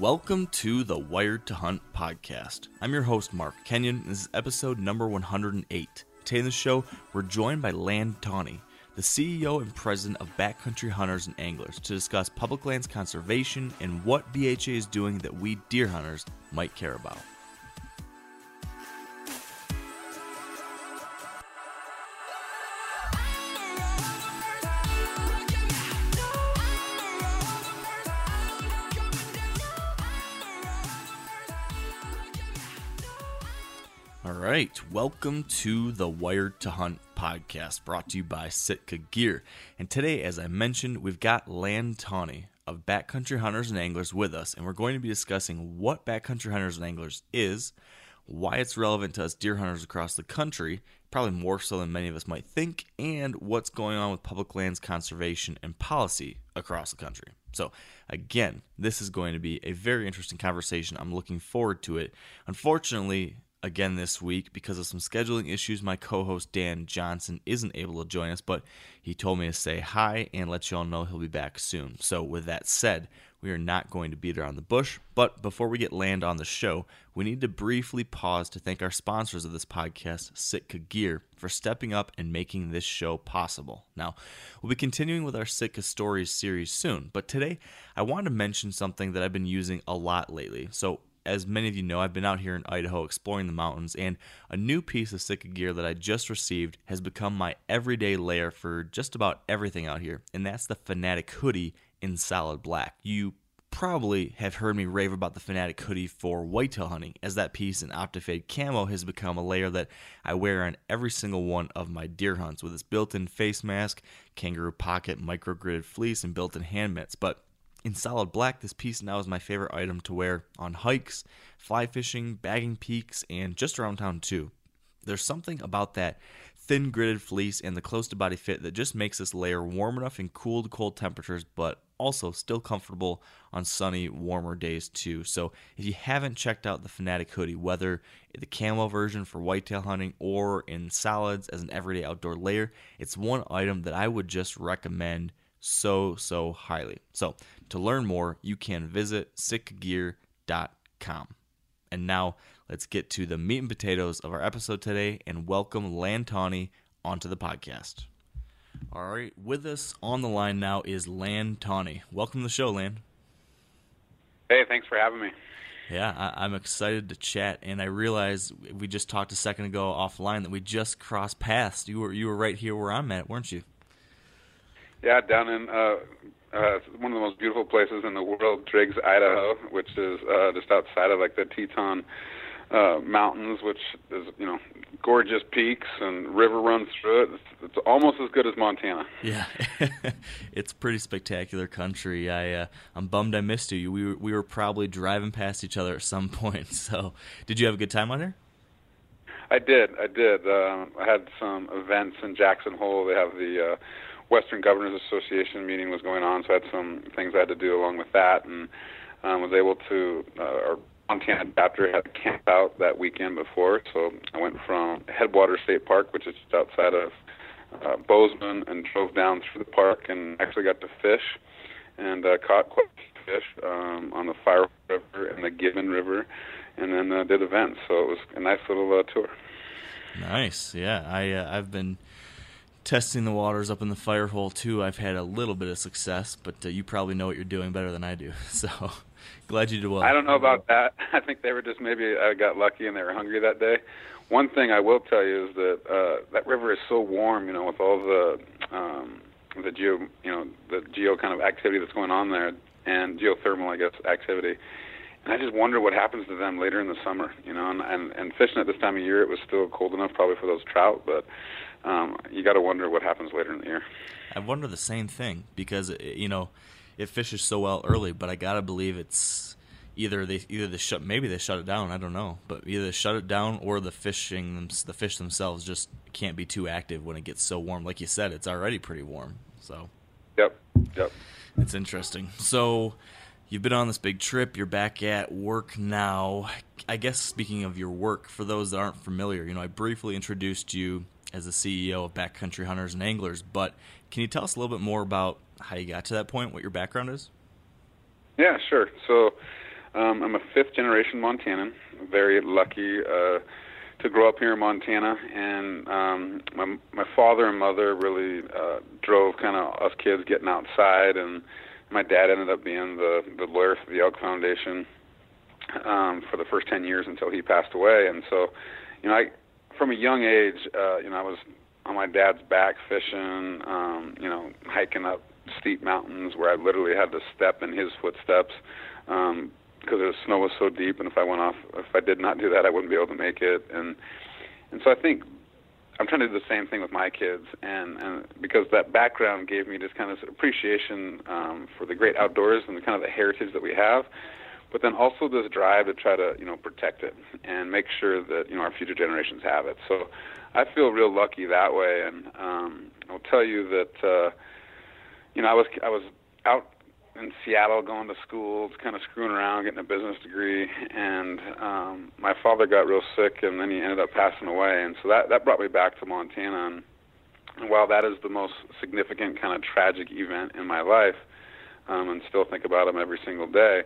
Welcome to the Wired to Hunt podcast. I'm your host, Mark Kenyon, this is episode number 108. Today in the show, we're joined by Land Tawney, the CEO and president of Backcountry Hunters and Anglers, to discuss public lands conservation and what BHA is doing that we deer hunters might care about. All right, welcome to the Wired to Hunt podcast brought to you by Sitka Gear. And today, as I mentioned, we've got Land Tawney of Backcountry Hunters and Anglers with us, and we're going to be discussing what Backcountry Hunters and Anglers is, why it's relevant to us deer hunters across the country, probably more so than many of us might think, and what's going on with public lands conservation and policy across the country. So, again, this is going to be a very interesting conversation. I'm looking forward to it. Unfortunately, again this week because of some scheduling issues. My co host Dan Johnson isn't able to join us, but he told me to say hi and let you all know he'll be back soon. So, with that said, we are not going to beat around the bush. But before we get land on the show, we need to briefly pause to thank our sponsors of this podcast, Sitka Gear, for stepping up and making this show possible. Now, we'll be continuing with our Sitka Stories series soon, but today I want to mention something that I've been using a lot lately. So, as many of you know, I've been out here in Idaho exploring the mountains, and a new piece of Sitka gear that I just received has become my everyday layer for just about everything out here, and that's the Fanatic hoodie in solid black. You probably have heard me rave about the Fanatic hoodie for whitetail hunting, as that piece in Optifade camo has become a layer that I wear on every single one of my deer hunts with its built in face mask, kangaroo pocket, micro gridded fleece, and built in hand mitts. But in solid black, this piece now is my favorite item to wear on hikes, fly fishing, bagging peaks, and just around town too. There's something about that thin gridded fleece and the close to body fit that just makes this layer warm enough in cool to cold temperatures, but also still comfortable on sunny, warmer days too. So if you haven't checked out the Fanatic hoodie, whether the camo version for whitetail hunting or in solids as an everyday outdoor layer, it's one item that I would just recommend so, so highly. So, to learn more, you can visit sitkagear.com. And now, let's get to the meat and potatoes of our episode today and welcome Land Tawney onto the podcast. All right, with us on the line now is Land Tawney. Welcome to the show, Land. Hey, thanks for having me. Yeah, I, am excited to chat, and I realized we just talked a second ago offline that we just crossed paths. You were you were right here where I'm at, weren't you? Yeah, down in uh, uh, one of the most beautiful places in the world, Driggs, Idaho, which is uh, just outside of like the Teton uh, Mountains, which is you know gorgeous peaks and river runs through it. It's, it's almost as good as Montana. Yeah, it's pretty spectacular country. I uh, I'm bummed I missed you. We were, we were probably driving past each other at some point. So, did you have a good time on here? I did. I did. Uh, I had some events in Jackson Hole. They have the uh, Western Governors Association meeting was going on, so I had some things I had to do along with that, and um, was able to. Uh, our Montana chapter had a camp out that weekend before, so I went from Headwater State Park, which is just outside of uh, Bozeman, and drove down through the park and actually got to fish and uh, caught quite a few fish um, on the Fire River and the Gibbon River, and then uh, did events. So it was a nice little uh, tour. Nice, yeah. I uh, I've been testing the waters up in the Firehole too. I've had a little bit of success, but uh, you probably know what you're doing better than I do. So glad you did well. I don't know about that. I think they were just maybe I got lucky and they were hungry that day. One thing I will tell you is that uh, that river is so warm, you know, with all the um, the geo, you know, the geo kind of activity that's going on there, and geothermal, I guess, activity. And I just wonder what happens to them later in the summer, you know. And and, and fishing at this time of year, it was still cold enough probably for those trout, but um, you got to wonder what happens later in the year. I wonder the same thing because you know it fishes so well early, but I gotta believe it's either they either they shut maybe they shut it down. I don't know, but either they shut it down or the fishing the fish themselves just can't be too active when it gets so warm. Like you said, it's already pretty warm. So. Yep. Yep. It's interesting. So. You've been on this big trip. You're back at work now. I guess speaking of your work, for those that aren't familiar, you know, I briefly introduced you as the CEO of Backcountry Hunters and Anglers, but can you tell us a little bit more about how you got to that point, what your background is? Yeah, sure. So um, I'm a fifth generation Montanan. Very lucky uh, to grow up here in Montana, and um, my my father and mother really uh, drove kind of us kids getting outside, and my dad ended up being the the lawyer for the Elk Foundation um, for the first ten years until he passed away, and so you know I from a young age, uh, you know I was on my dad's back fishing, um, you know hiking up steep mountains where I literally had to step in his footsteps. Um, because the snow was so deep, and if I went off, if I did not do that, I wouldn't be able to make it. And and so I think I'm trying to do the same thing with my kids, and and because that background gave me just kind of appreciation um, for the great outdoors and the kind of the heritage that we have, but then also this drive to try to you know protect it and make sure that you know our future generations have it. So I feel real lucky that way, and um, I'll tell you that uh, you know I was I was out in Seattle going to school, kind of screwing around, getting a business degree, and um, my father got real sick, and then he ended up passing away, and so that that brought me back to Montana. And, and while that is the most significant kind of tragic event in my life, um, and still think about him every single day,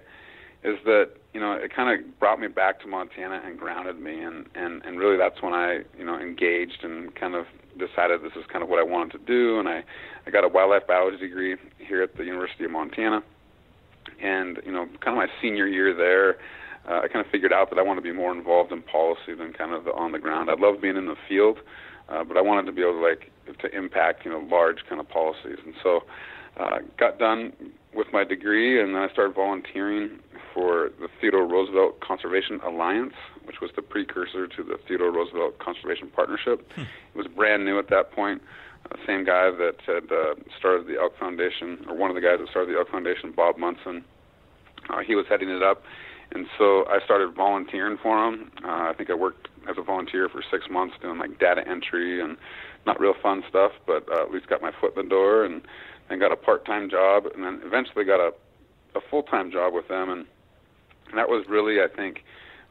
is that you know it kind of brought me back to Montana and grounded me, and and and really that's when I you know engaged and kind of decided this is kind of what I wanted to do, and I I got a wildlife biology degree here at the University of Montana, and you know kind of my senior year there. Uh, I kind of figured out that I want to be more involved in policy than kind of the on the ground. I love being in the field, uh, but I wanted to be able to like to impact you know large kind of policies. And so, uh, got done with my degree, and then I started volunteering for the Theodore Roosevelt Conservation Alliance, which was the precursor to the Theodore Roosevelt Conservation Partnership. Hmm. It was brand new at that point. Uh, same guy that had uh, started the Elk Foundation, or one of the guys that started the Elk Foundation, Bob Munson, uh, he was heading it up. And so I started volunteering for him. Uh, I think I worked as a volunteer for six months doing like data entry and not real fun stuff, but uh, at least got my foot in the door and then got a part-time job and then eventually got a, a full-time job with them. And, and that was really, I think,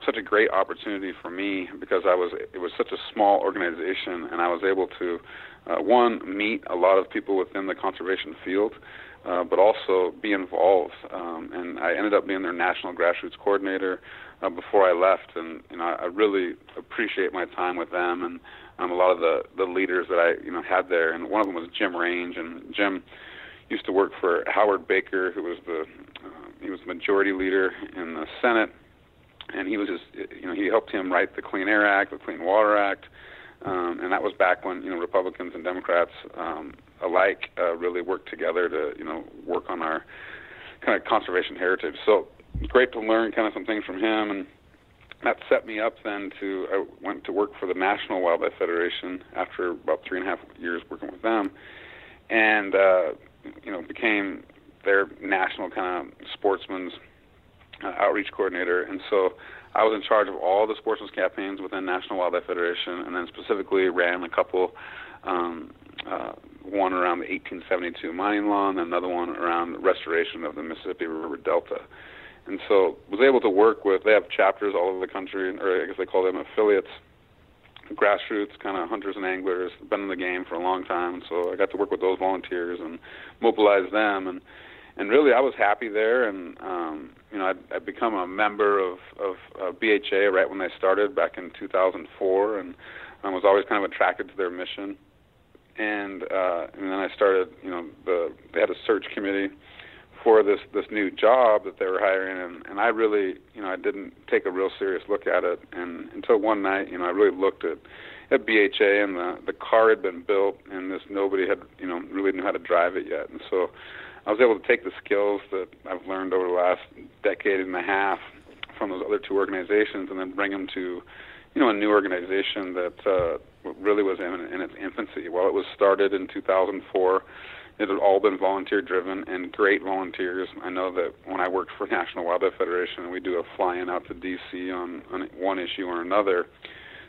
such a great opportunity for me because I was it was such a small organization and I was able to uh, one meet a lot of people within the conservation field, uh, but also be involved. Um, and I ended up being their national grassroots coordinator uh, before I left, and you know I really appreciate my time with them and um, a lot of the the leaders that I you know had there. And one of them was Jim Range, and Jim used to work for Howard Baker, who was the uh, he was majority leader in the Senate and he was just you know he helped him write the Clean Air Act, the Clean Water Act, um, and that was back when you know Republicans and Democrats um, alike uh, really worked together to you know work on our kind of conservation heritage. So great to learn kind of some things from him, and that set me up then to I went to work for the National Wildlife Federation after about three and a half years working with them, and uh, you know became their national kind of sportsman's uh, outreach coordinator, and so I was in charge of all the sportsman's campaigns within National Wildlife Federation, and then specifically ran a couple, um, uh, one around the 1872 mining law, and another one around the restoration of the Mississippi River Delta. And so was able to work with. They have chapters all over the country, or I guess they call them affiliates, grassroots kind of hunters and anglers. Been in the game for a long time, so I got to work with those volunteers and mobilize them and and really I was happy there and um you know I'd, I'd become a member of of uh, BHA right when they started back in 2004 and I was always kind of attracted to their mission and uh and then I started you know the they had a search committee for this this new job that they were hiring and and I really you know I didn't take a real serious look at it. And until one night you know I really looked at at BHA and the the car had been built and this nobody had you know really knew how to drive it yet. And so I was able to take the skills that I've learned over the last decade and a half from those other two organizations and then bring them to, you know, a new organization that uh, really was in, in its infancy. While it was started in 2004, it had all been volunteer driven and great volunteers. I know that when I worked for National Wildlife Federation and we do a fly-in out to DC on, on one issue or another,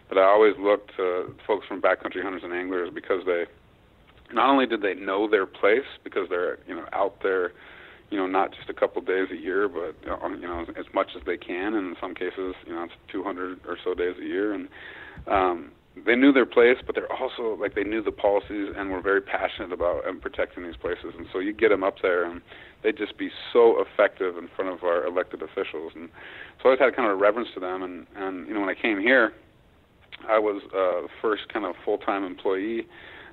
but I always looked to folks from backcountry hunters and anglers because they not only did they know their place because they're you know out there you know not just a couple days a year but you know as much as they can. And in some cases you know it's 200 or so days a year. And um they knew their place but they're also like they knew the policies and were very passionate about um, protecting these places. And so you get them up there and they'd just be so effective in front of our elected officials. And so I always had kind of a reverence to them. And and you know when I came here I was uh first kind of full-time employee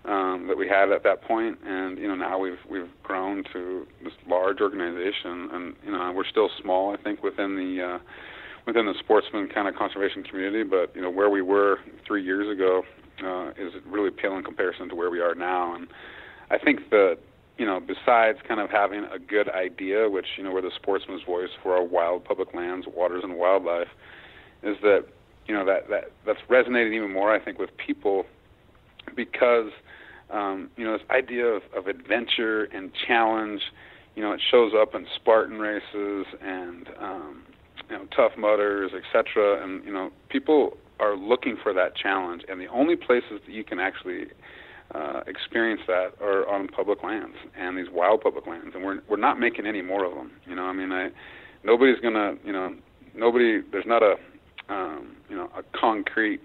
um, that we had at that point, and you know now we've we've grown to this large organization, and you know we're still small, I think, within the uh, within the sportsman kind of conservation community, but you know where we were three years ago uh, is really pale in comparison to where we are now, and I think that you know besides kind of having a good idea, which you know we're the sportsman's voice for our wild public lands, waters, and wildlife, is that you know that that that's resonated even more, I think, with people because um, you know, this idea of, of adventure and challenge, you know, it shows up in Spartan races and um, you know, tough mudders, etc. And you know, people are looking for that challenge, and the only places that you can actually uh, experience that are on public lands and these wild public lands, and we're we're not making any more of them. You know, I mean, I nobody's gonna, you know, nobody. There's not a, um, you know, a concrete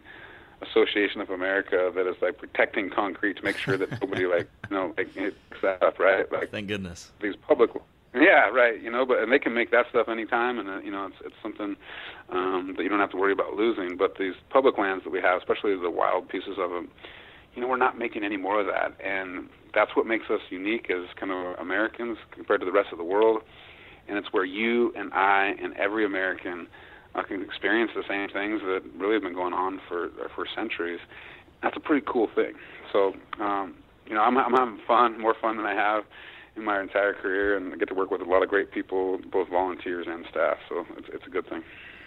Association of America that is like protecting concrete to make sure that nobody like you know like hits that up, right? Like thank goodness these public. Yeah, right. You know, but and they can make that stuff anytime, and uh, you know, it's it's something um, that you don't have to worry about losing. But these public lands that we have, especially the wild pieces of them, you know, we're not making any more of that, and that's what makes us unique as kind of Americans compared to the rest of the world. And it's where you and I and every American I can experience the same things that really have been going on for for centuries. That's a pretty cool thing. So, um, you know, I'm, I'm having fun, more fun than I have in my entire career, and I get to work with a lot of great people, both volunteers and staff. So it's it's a good thing.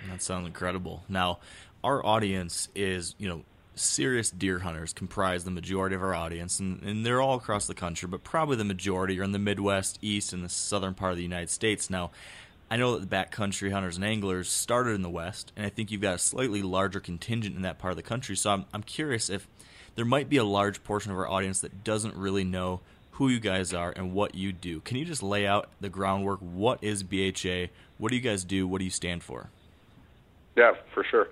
That sounds incredible. Now, our audience is, you know, serious deer hunters comprise the majority of our audience, and, and, they're all across the country, but probably the majority are in the Midwest, East, and the southern part of the United States. Now, I know that the backcountry hunters and anglers started in the West, and I think you've got a slightly larger contingent in that part of the country. So I'm, I'm curious if there might be a large portion of our audience that doesn't really know who you guys are and what you do. Can you just lay out the groundwork? What is BHA? What do you guys do? What do you stand for? Yeah, for sure.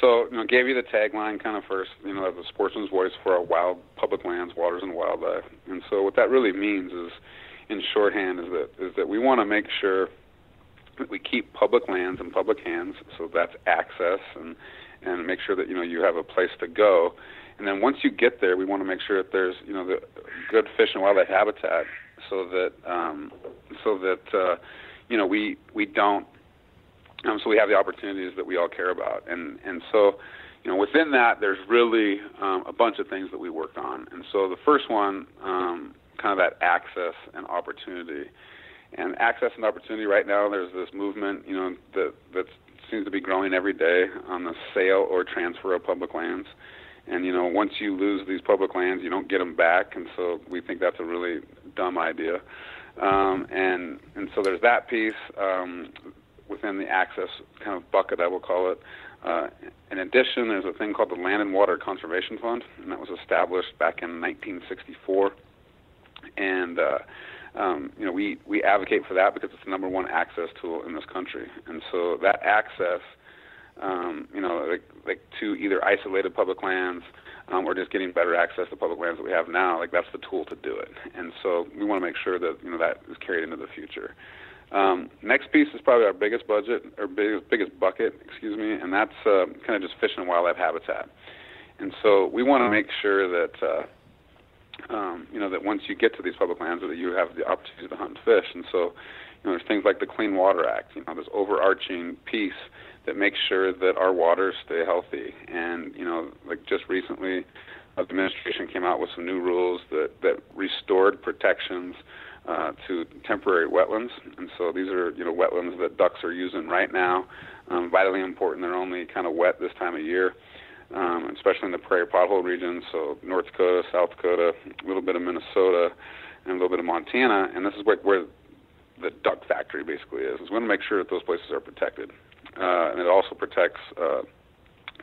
So, you know, gave you the tagline kind of first, you know, a sportsman's voice for our wild public lands, waters, and wildlife. And so, what that really means is, in shorthand, is that is that we want to make sure that we keep public lands in public hands, so that's access and and make sure that you know you have a place to go. And then once you get there, we want to make sure that there's you know the good fish and wildlife habitat, so that um, so that uh, you know we we don't um, so we have the opportunities that we all care about. And and so you know within that there's really um, a bunch of things that we worked on. And so the first one, um, kind of that access and opportunity and access and opportunity right now there's this movement you know that that seems to be growing every day on the sale or transfer of public lands and you know once you lose these public lands you don't get them back. And so we think that's a really dumb idea. Um, and and so there's that piece um, within the access kind of bucket I will call it. Uh, in addition there's a thing called the Land and Water Conservation Fund and that was established back in 1964 and uh, um, you know, we we advocate for that because it's the number one access tool in this country, and so that access, um, you know, like like to either isolated public lands. Um, or just getting better access to public lands that we have now, like that's the tool to do it. And so we want to make sure that you know that is carried into the future. Um, next piece is probably our biggest budget or biggest biggest bucket, excuse me, and that's uh, kind of just fish and wildlife habitat. And so we want to make sure that uh, um, you know that once you get to these public lands, that you have the opportunity to hunt fish. And so you know, there's things like the Clean Water Act, you know, this overarching piece that makes sure that our waters stay healthy. And you know, like just recently, the administration came out with some new rules that that restored protections uh, to temporary wetlands, and so these are you know wetlands that ducks are using right now. Um, vitally important. They're only kind of wet this time of year, um, especially in the prairie pothole region. So North Dakota, South Dakota, a little bit of Minnesota, and a little bit of Montana. And this is where, where the duck factory basically is. Is we want to make sure that those places are protected, uh, and it also protects. Uh,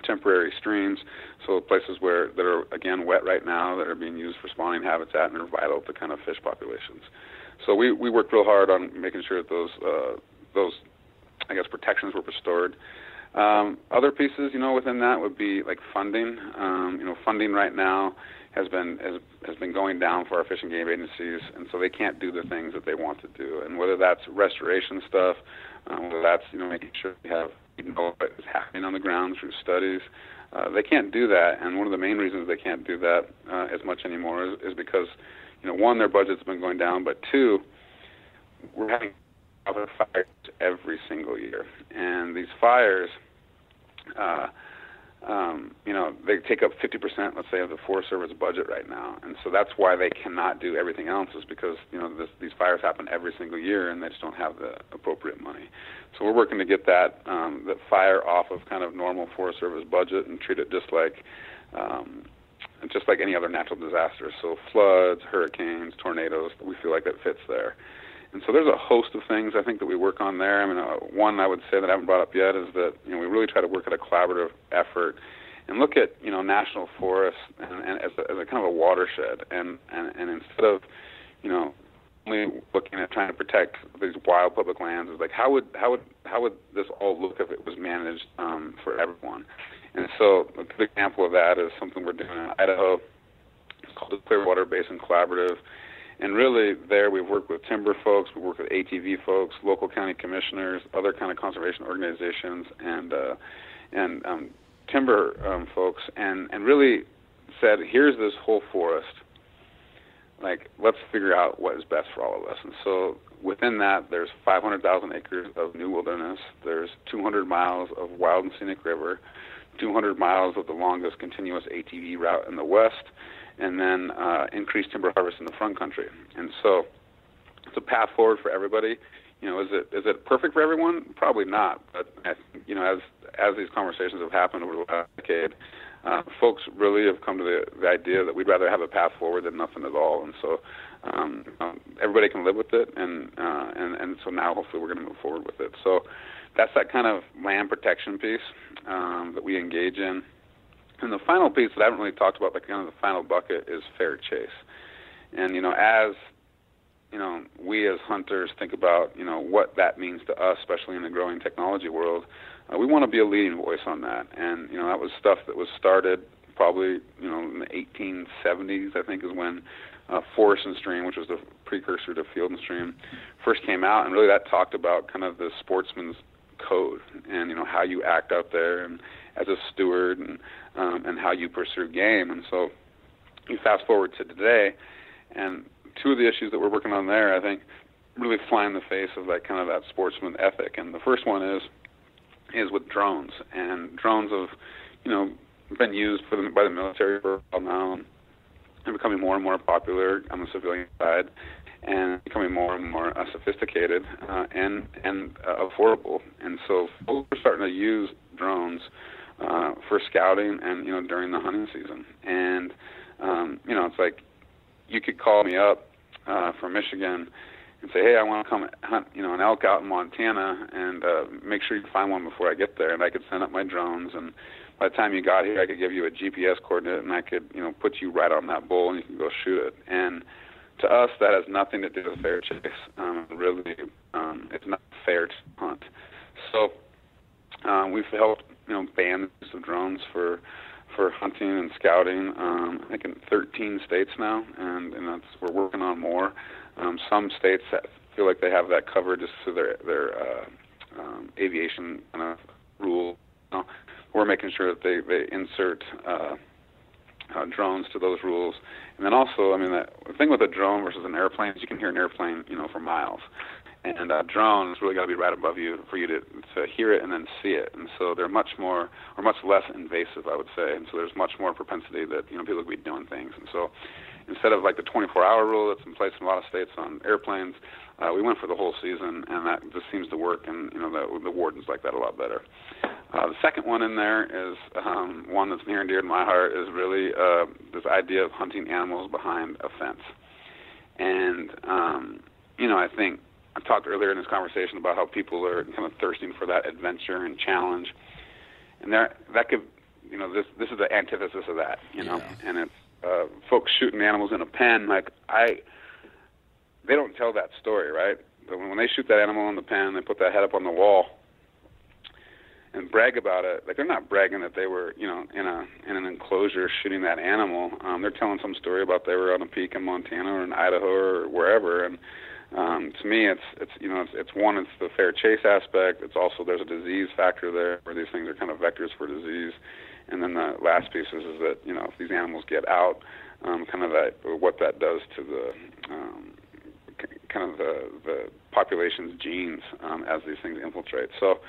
temporary streams, so places where that are again wet right now that are being used for spawning habitat and are vital to kind of fish populations. So we we worked real hard on making sure that those uh, those I guess protections were restored. Um, other pieces, you know, within that would be like funding. Um, you know, funding right now has been has, has been going down for our fish and game agencies, and so they can't do the things that they want to do. And whether that's restoration stuff, um, whether that's you know making sure we have you know what is happening on the ground through studies, uh, they can't do that. And one of the main reasons they can't do that uh, as much anymore is, is because you know, one, their budget's been going down, but two, we're having other fires every single year, and these fires, uh, um, you know, they take up 50%, let's say, of the Forest Service budget right now, and so that's why they cannot do everything else, is because you know this, these fires happen every single year, and they just don't have the appropriate money. So we're working to get that um, that fire off of kind of normal Forest Service budget and treat it just like um, just like any other natural disaster. So floods, hurricanes, tornadoes, we feel like that fits there. And so there's a host of things I think that we work on there. I mean, uh, one I would say that I haven't brought up yet is that you know we really try to work at a collaborative effort and look at you know national forests and, and as, a, as a kind of a watershed. And, and and instead of you know only looking at trying to protect these wild public lands, is like how would how would how would this all look if it was managed um, for everyone? And so a good example of that is something we're doing in Idaho. Called the Clearwater Basin Collaborative. And really, there we've worked with timber folks, we work with ATV folks, local county commissioners, other kind of conservation organizations, and uh, and um, timber um, folks, and and really said, here's this whole forest. Like, let's figure out what is best for all of us. And so within that, there's 500,000 acres of new wilderness. There's 200 miles of wild and scenic river. 200 miles of the longest continuous ATV route in the west, and then uh, increased timber harvest in the front country. And so it's a path forward for everybody. You know, is it is it perfect for everyone? Probably not. But you know, as as these conversations have happened over the last decade, uh, folks really have come to the, the idea that we'd rather have a path forward than nothing at all. And so um, um, everybody can live with it, and uh, and and so now hopefully we're going to move forward with it. So that's that kind of land protection piece um, that we engage in. And the final piece that I haven't really talked about, but kind of the final bucket, is fair chase. And you know, as you know, we as hunters think about you know what that means to us, especially in the growing technology world. Uh, we want to be a leading voice on that. And you know, that was stuff that was started probably you know in the 1870s. I think is when uh, Forest and Stream, which was the precursor to Field and Stream, first came out, and really that talked about kind of the sportsman's code and you know how you act out there and as a steward and um, and how you pursue game. And so you fast forward to today, and two of the issues that we're working on there, I think, really fly in the face of that kind of that sportsman ethic. And the first one is is with drones, and drones have you know been used for the, by the military for a while now. And, becoming more and more popular on the civilian side and becoming more and more uh, sophisticated uh, and and uh, affordable. And so folks are starting to use drones uh, for scouting and you know during the hunting season. And um, you know it's like you could call me up uh, from Michigan and say, hey, I want to come hunt you know an elk out in Montana and uh, make sure you find one before I get there. And I could send up my drones and by the time you got here, I could give you a GPS coordinate, and I could, you know, put you right on that bull, and you can go shoot it. And to us, that has nothing to do with fair chase. Um, really, um, it's not fair to hunt. So um, we've helped you know ban the use of drones for for hunting and scouting. Um, I think in 13 states now, and and that's we're working on more. Um, some states that feel like they have that covered just through their their uh, um, aviation kind of rule. You know, we're making sure that they they insert. Uh, uh, drones to those rules. And then also, I mean, the, the thing with a drone versus an airplane is you can hear an airplane, you know, for miles. And uh, drones really got to be right above you for you to to hear it and then see it. And so they're much more or much less invasive, I would say. And so there's much more propensity that you know people could be doing things. And so instead of like the 24-hour rule that's in place in a lot of states on airplanes, uh, we went for the whole season, and that just seems to work. And you know the the wardens like that a lot better. Uh, the second one in there is um, one that's near and dear to my heart is really uh, this idea of hunting animals behind a fence. And um, you know, I think I talked earlier in this conversation about how people are kind of thirsting for that adventure and challenge, and there that could, you know, this this is the antithesis of that, you know, Yeah. and it's uh, folks shooting animals in a pen. Like I, they don't tell that story, right? But when, when they shoot that animal in the pen, they put that head up on the wall and brag about it. Like they're not bragging that they were, you know, in a in an enclosure shooting that animal. Um, they're telling some story about they were on a peak in Montana or in Idaho or wherever. And um, to me, it's it's you know it's, it's one, it's the fair chase aspect. It's also there's a disease factor there where these things are kind of vectors for disease. And then the last piece is, is that you know if these animals get out, um, kind of that what that does to the um, kind of the the population's genes um, as these things infiltrate. So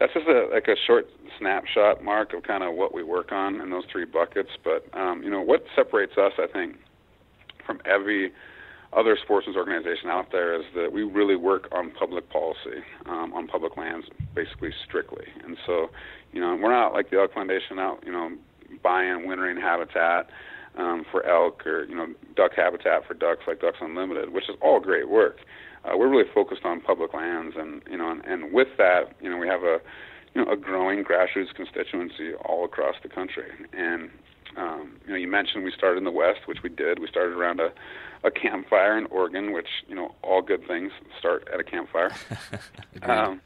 that's just a like a short snapshot mark of kind of what we work on in those three buckets. But um, you know what separates us, I think, from every other sportsman's organization out there is that we really work on public policy, um, on public lands, basically strictly. And so, you know, we're not like the Elk Foundation out, you know, buying wintering habitat um, for elk or you know duck habitat for ducks like Ducks Unlimited, which is all great work. Uh, we're really focused on public lands, and you know, and, and with that, you know, we have a you know a growing grassroots constituency all across the country. And um, you know, you mentioned we started in the West, which we did. We started around a, a campfire in Oregon, which you know, all good things start at a campfire. um,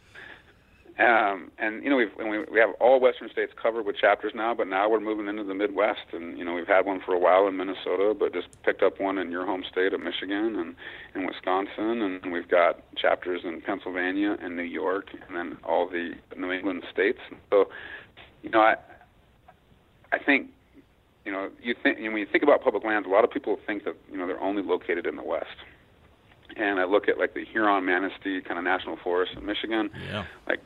um, and you know we've and we, we have all Western states covered with chapters now, but now we're moving into the Midwest, and you know we've had one for a while in Minnesota, but just picked up one in your home state of Michigan and in Wisconsin, and we've got chapters in Pennsylvania and New York, and then all the New England states. So, you know, I I think you know you think when you think about public lands, a lot of people think that you know they're only located in the West. And I look at like the Huron Manistee kind of national forest in Michigan, Yeah. like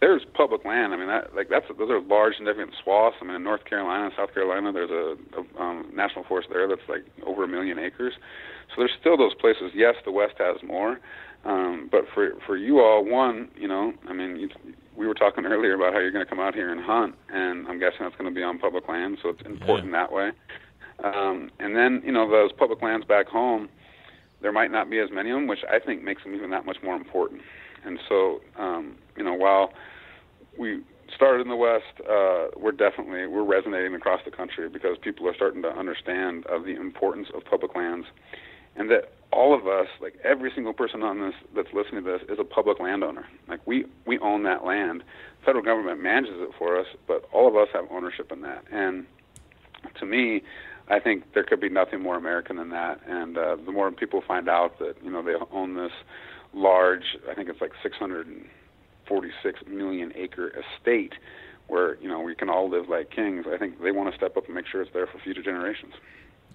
there's public land. I mean, that like that's those are large significant swaths. I mean, in North Carolina, and South Carolina, there's a, a um, national forest there that's like over a million acres. So there's still those places. Yes, the West has more, um, but for for you all, one, you know, I mean, you, we were talking earlier about how you're going to come out here and hunt, and I'm guessing that's going to be on public land, so it's important that way. Um, and then you know those public lands back home, there might not be as many of them, which I think makes them even that much more important. And so, um, you know, while we started in the West, uh, we're definitely we're resonating across the country because people are starting to understand of the importance of public lands, and that all of us, like every single person on this that's listening to this, is a public landowner. Like we we own that land. Federal government manages it for us, but all of us have ownership in that. And to me, I think there could be nothing more American than that. And uh, the more people find out that you know they own this large, I think it's like 646 million acre estate where you know we can all live like kings. I think they want to step up and make sure it's there for future generations.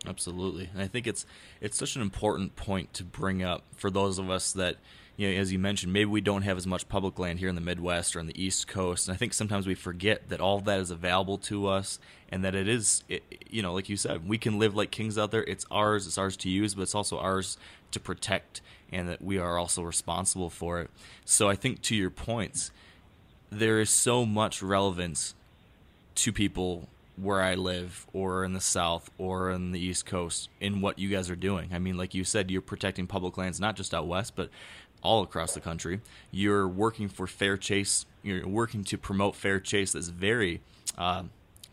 Absolutely, and I think it's it's such an important point to bring up for those of us that you know, as you mentioned, maybe we don't have as much public land here in the Midwest or on the East Coast, and I think sometimes we forget that all of that is available to us, and that it is, it, you know, like you said, we can live like kings out there. It's ours, it's ours to use, but it's also ours to protect, and that we are also responsible for it. So I think to your points, there is so much relevance to people where I live or in the South or in the East Coast in what you guys are doing. I mean, like you said, you're protecting public lands not just out west, but all across the country. You're working for fair chase. You're working to promote fair chase that's very uh,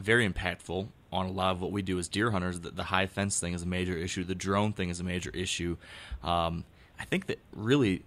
very impactful on a lot of what we do as deer hunters. The, the high fence thing is a major issue. The drone thing is a major issue. Um, I think that really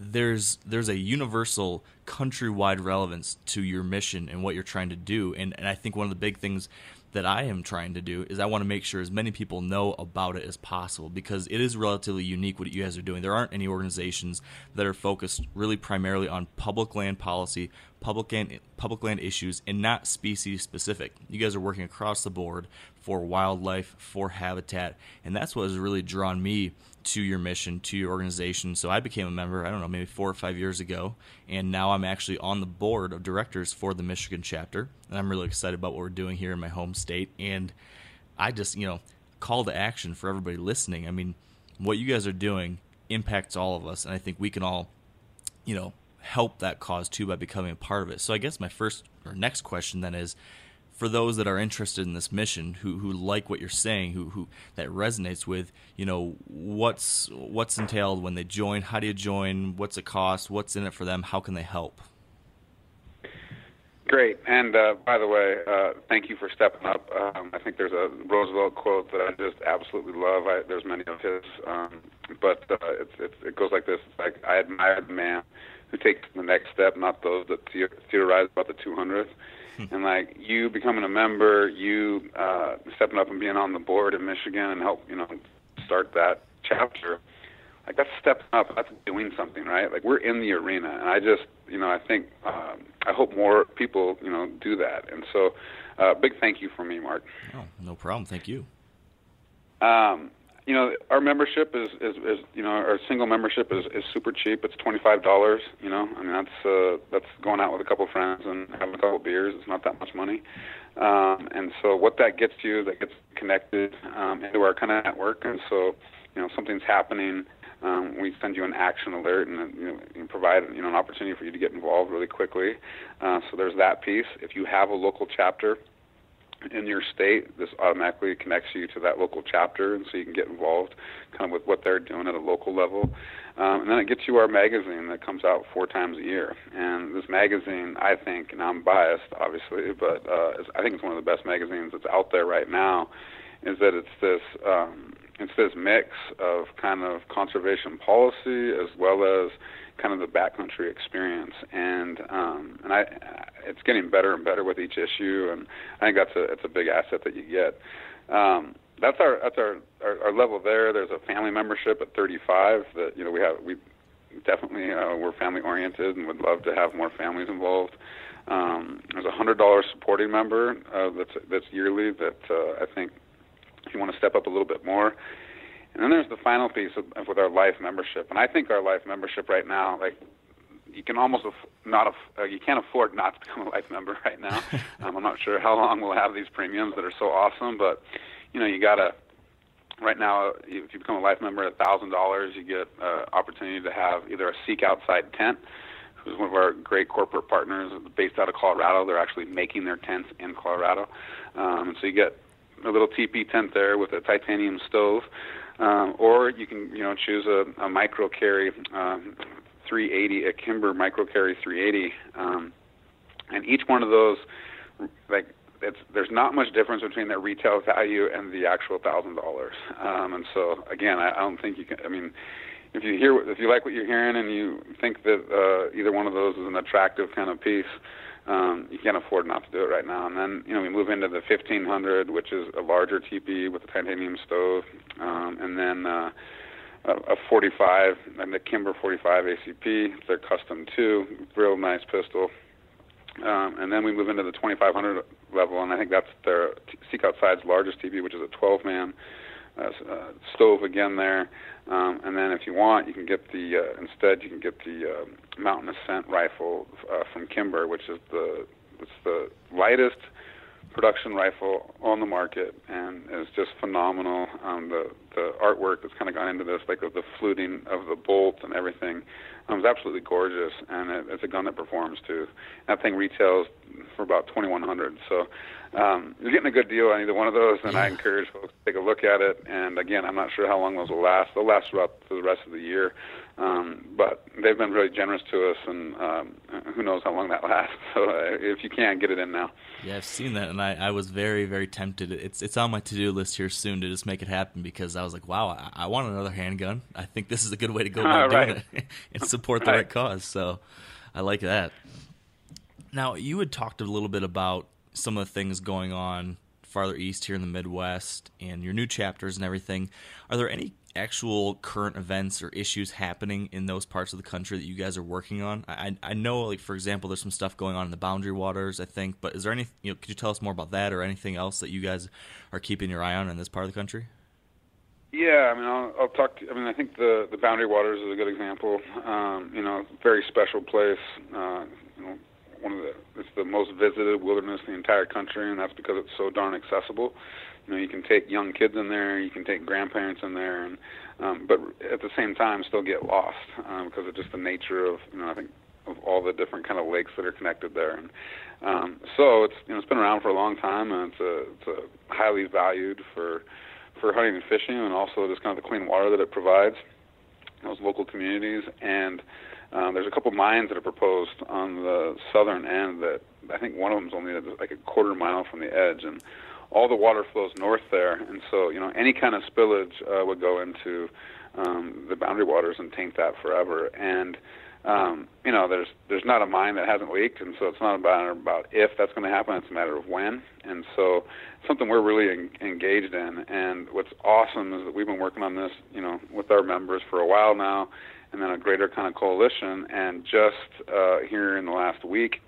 there's there's a universal countrywide relevance to your mission and what you're trying to do. And, and I think one of the big things that I am trying to do is I want to make sure as many people know about it as possible because it is relatively unique what you guys are doing. There aren't any organizations that are focused really primarily on public land policy, public land, public land issues, and not species specific. You guys are working across the board for wildlife, for habitat, and that's what has really drawn me to your mission, to your organization. So I became a member, I don't know, maybe four or five years ago, and now I'm actually on the board of directors for the Michigan chapter. And I'm really excited about what we're doing here in my home state. And I just, you know, call to action for everybody listening. I mean, what you guys are doing impacts all of us, and I think we can all, you know, help that cause too by becoming a part of it. So I guess my first or next question then is for those that are interested in this mission, who who like what you're saying, who who that resonates with, you know, what's what's entailed when they join? How do you join? What's it cost? What's in it for them? How can they help? Great. And uh, by the way, uh, thank you for stepping up. Um, I think there's a Roosevelt quote that I just absolutely love. I, there's many of his, um, but uh, it's, it's, it goes like this: it's like I admire the man who takes the next step, not those that theorize about the 200th. Hmm. And like you becoming a member, you uh, stepping up and being on the board in Michigan and help, you know, start that chapter. Like that's stepping up. That's doing something, right? Like we're in the arena, and I just, you know, I think um, I hope more people, you know, do that. And so, uh, big thank you for me, Mark. Oh, no problem. Thank you. Um, you know, our membership is, is, is you know, our single membership is, is super cheap. It's twenty five dollars. You know, I mean that's uh, that's going out with a couple of friends and having a couple of beers. It's not that much money, um, and so what that gets you, that gets connected um, into our kind of network. And so, you know, something's happening. Um, we send you an action alert and you know, you provide you know an opportunity for you to get involved really quickly. Uh, so there's that piece. If you have a local chapter in your state, this automatically connects you to that local chapter, and so you can get involved kind of with what they're doing at a local level. Um, and then it gets you our magazine that comes out four times a year. And this magazine, I think, and I'm biased, obviously, but uh, I think it's one of the best magazines that's out there right now. Is that it's this um, it's this mix of kind of conservation policy as well as kind of the backcountry experience, and um, and I, it's getting better and better with each issue, and I think that's a it's a big asset that you get. Um, that's our that's our, our our level there. There's a family membership at 35 that you know we have we definitely uh, we're family oriented and would love to have more families involved. Um, there's a hundred dollar supporting member uh, that's that's yearly that uh, I think if you want to step up a little bit more and then there's the final piece of, of, with our life membership, and I think our life membership right now, like you can almost aff- not aff- uh, you can't afford not to become a life member right now. um, I'm not sure how long we'll have these premiums that are so awesome, but you know you gotta. Right now, if you become a life member at thousand dollars, you get uh, opportunity to have either a Seek Outside tent, who's one of our great corporate partners based out of Colorado. They're actually making their tents in Colorado, um, so you get a little TP tent there with a titanium stove. Um, or you can, you know, choose a, a micro carry um, 380, a Kimber micro carry 380, um, and each one of those, like, it's there's not much difference between their retail value and the actual thousand dollars. Um, and so again, I, I don't think you can. I mean, if you hear if you like what you're hearing and you think that uh, either one of those is an attractive kind of piece, um, you can't afford not to do it right now. And then you know we move into the 1500, which is a larger teepee with a titanium stove, um, and then uh, a, a 45 and the Kimber 45 ACP. They're custom too, real nice pistol. Um, and then we move into the 2500 level, and I think that's their Seek Outside's largest teepee, which is a 12 man uh, uh, stove again there. Um, and then if you want, you can get the uh, instead you can get the uh, Mountain Ascent rifle uh, from Kimber, which is the it's the lightest production rifle on the market and is just phenomenal. Um, the the artwork that's kind of gone into this, like the, fluting of the bolt and everything, um, is absolutely gorgeous. And it, it's a gun that performs too. That thing retails for about twenty one hundred. So um, you're getting a good deal on either one of those, and I encourage folks to take a look at it. And again, I'm not sure how long those will last. They'll last throughout the rest of the year, um, but they've been really generous to us, and um, who knows how long that lasts. So uh, if you can, get it in now. Yeah, I've seen that, and I, I was very, very tempted. It's it's on my to do list here soon to just make it happen because I was like, wow, I, I want another handgun. I think this is a good way to go about right. doing it and support the Right. right cause. So I like that. Now, you had talked a little bit about some of the things going on farther east here in the Midwest and your new chapters and everything. Are there any actual current events or issues happening in those parts of the country that you guys are working on? I, I know, like for example, there's some stuff going on in the Boundary Waters, I think. But is there any? You know, could you tell us more about that or anything else that you guys are keeping your eye on in this part of the country? Yeah, I mean, I'll, I'll talk. To, I mean, I think the the Boundary Waters is a good example. Um, you know, very special place. Uh, you know, one of the it's the most visited wilderness in the entire country, and that's because it's so darn accessible. You know, you can take young kids in there, you can take grandparents in there, and um, but at the same time still get lost um, because of just the nature of you know I think of all the different kind of lakes that are connected there. And um, so it's you know it's been around for a long time, and it's a it's a highly valued for for hunting and fishing, and also just kind of the clean water that it provides those local communities. And um, there's a couple mines that are proposed on the southern end that I think one of them is only like a quarter mile from the edge, and all the water flows north there. And so you know any kind of spillage uh, would go into um, the boundary waters and taint that forever. And um, you know, there's there's not a mine that hasn't leaked, and so it's not about about if that's going to happen. It's a matter of when. And so, something we're really en- engaged in. And what's awesome is that we've been working on this, you know, with our members for a while now, and then a greater kind of coalition. And just uh, here in the last week,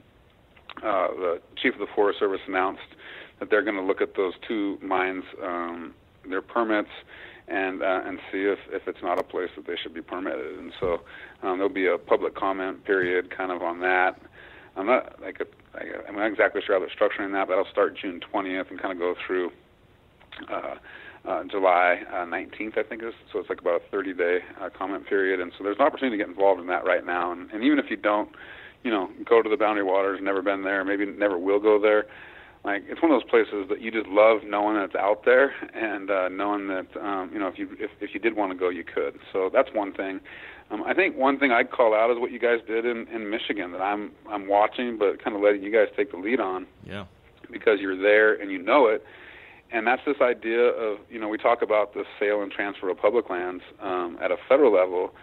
uh, the chief of the Forest Service announced that they're going to look at those two mines, um, their permits and uh, and see if, if it's not a place that they should be permitted. And so um, there'll be a public comment period kind of on that. I'm not like a, I- I'm not exactly sure how they're structuring that, but I'll start June 20th and kind of go through uh, uh, July uh, 19th, I think it is. So it's like about a 30-day uh, comment period, and so there's an opportunity to get involved in that right now. And, and even if you don't, you know, go to the Boundary Waters, never been there, maybe never will go there like it's one of those places that you just love knowing that it's out there and uh, knowing that um, you know if you if, if you did want to go you could. So that's one thing. Um, I think one thing I'd call out is what you guys did in, in Michigan that I'm I'm watching, but kind of letting you guys take the lead on Yeah. because you're there and you know it. And that's this idea of you know we talk about the sale and transfer of public lands um, at a federal level.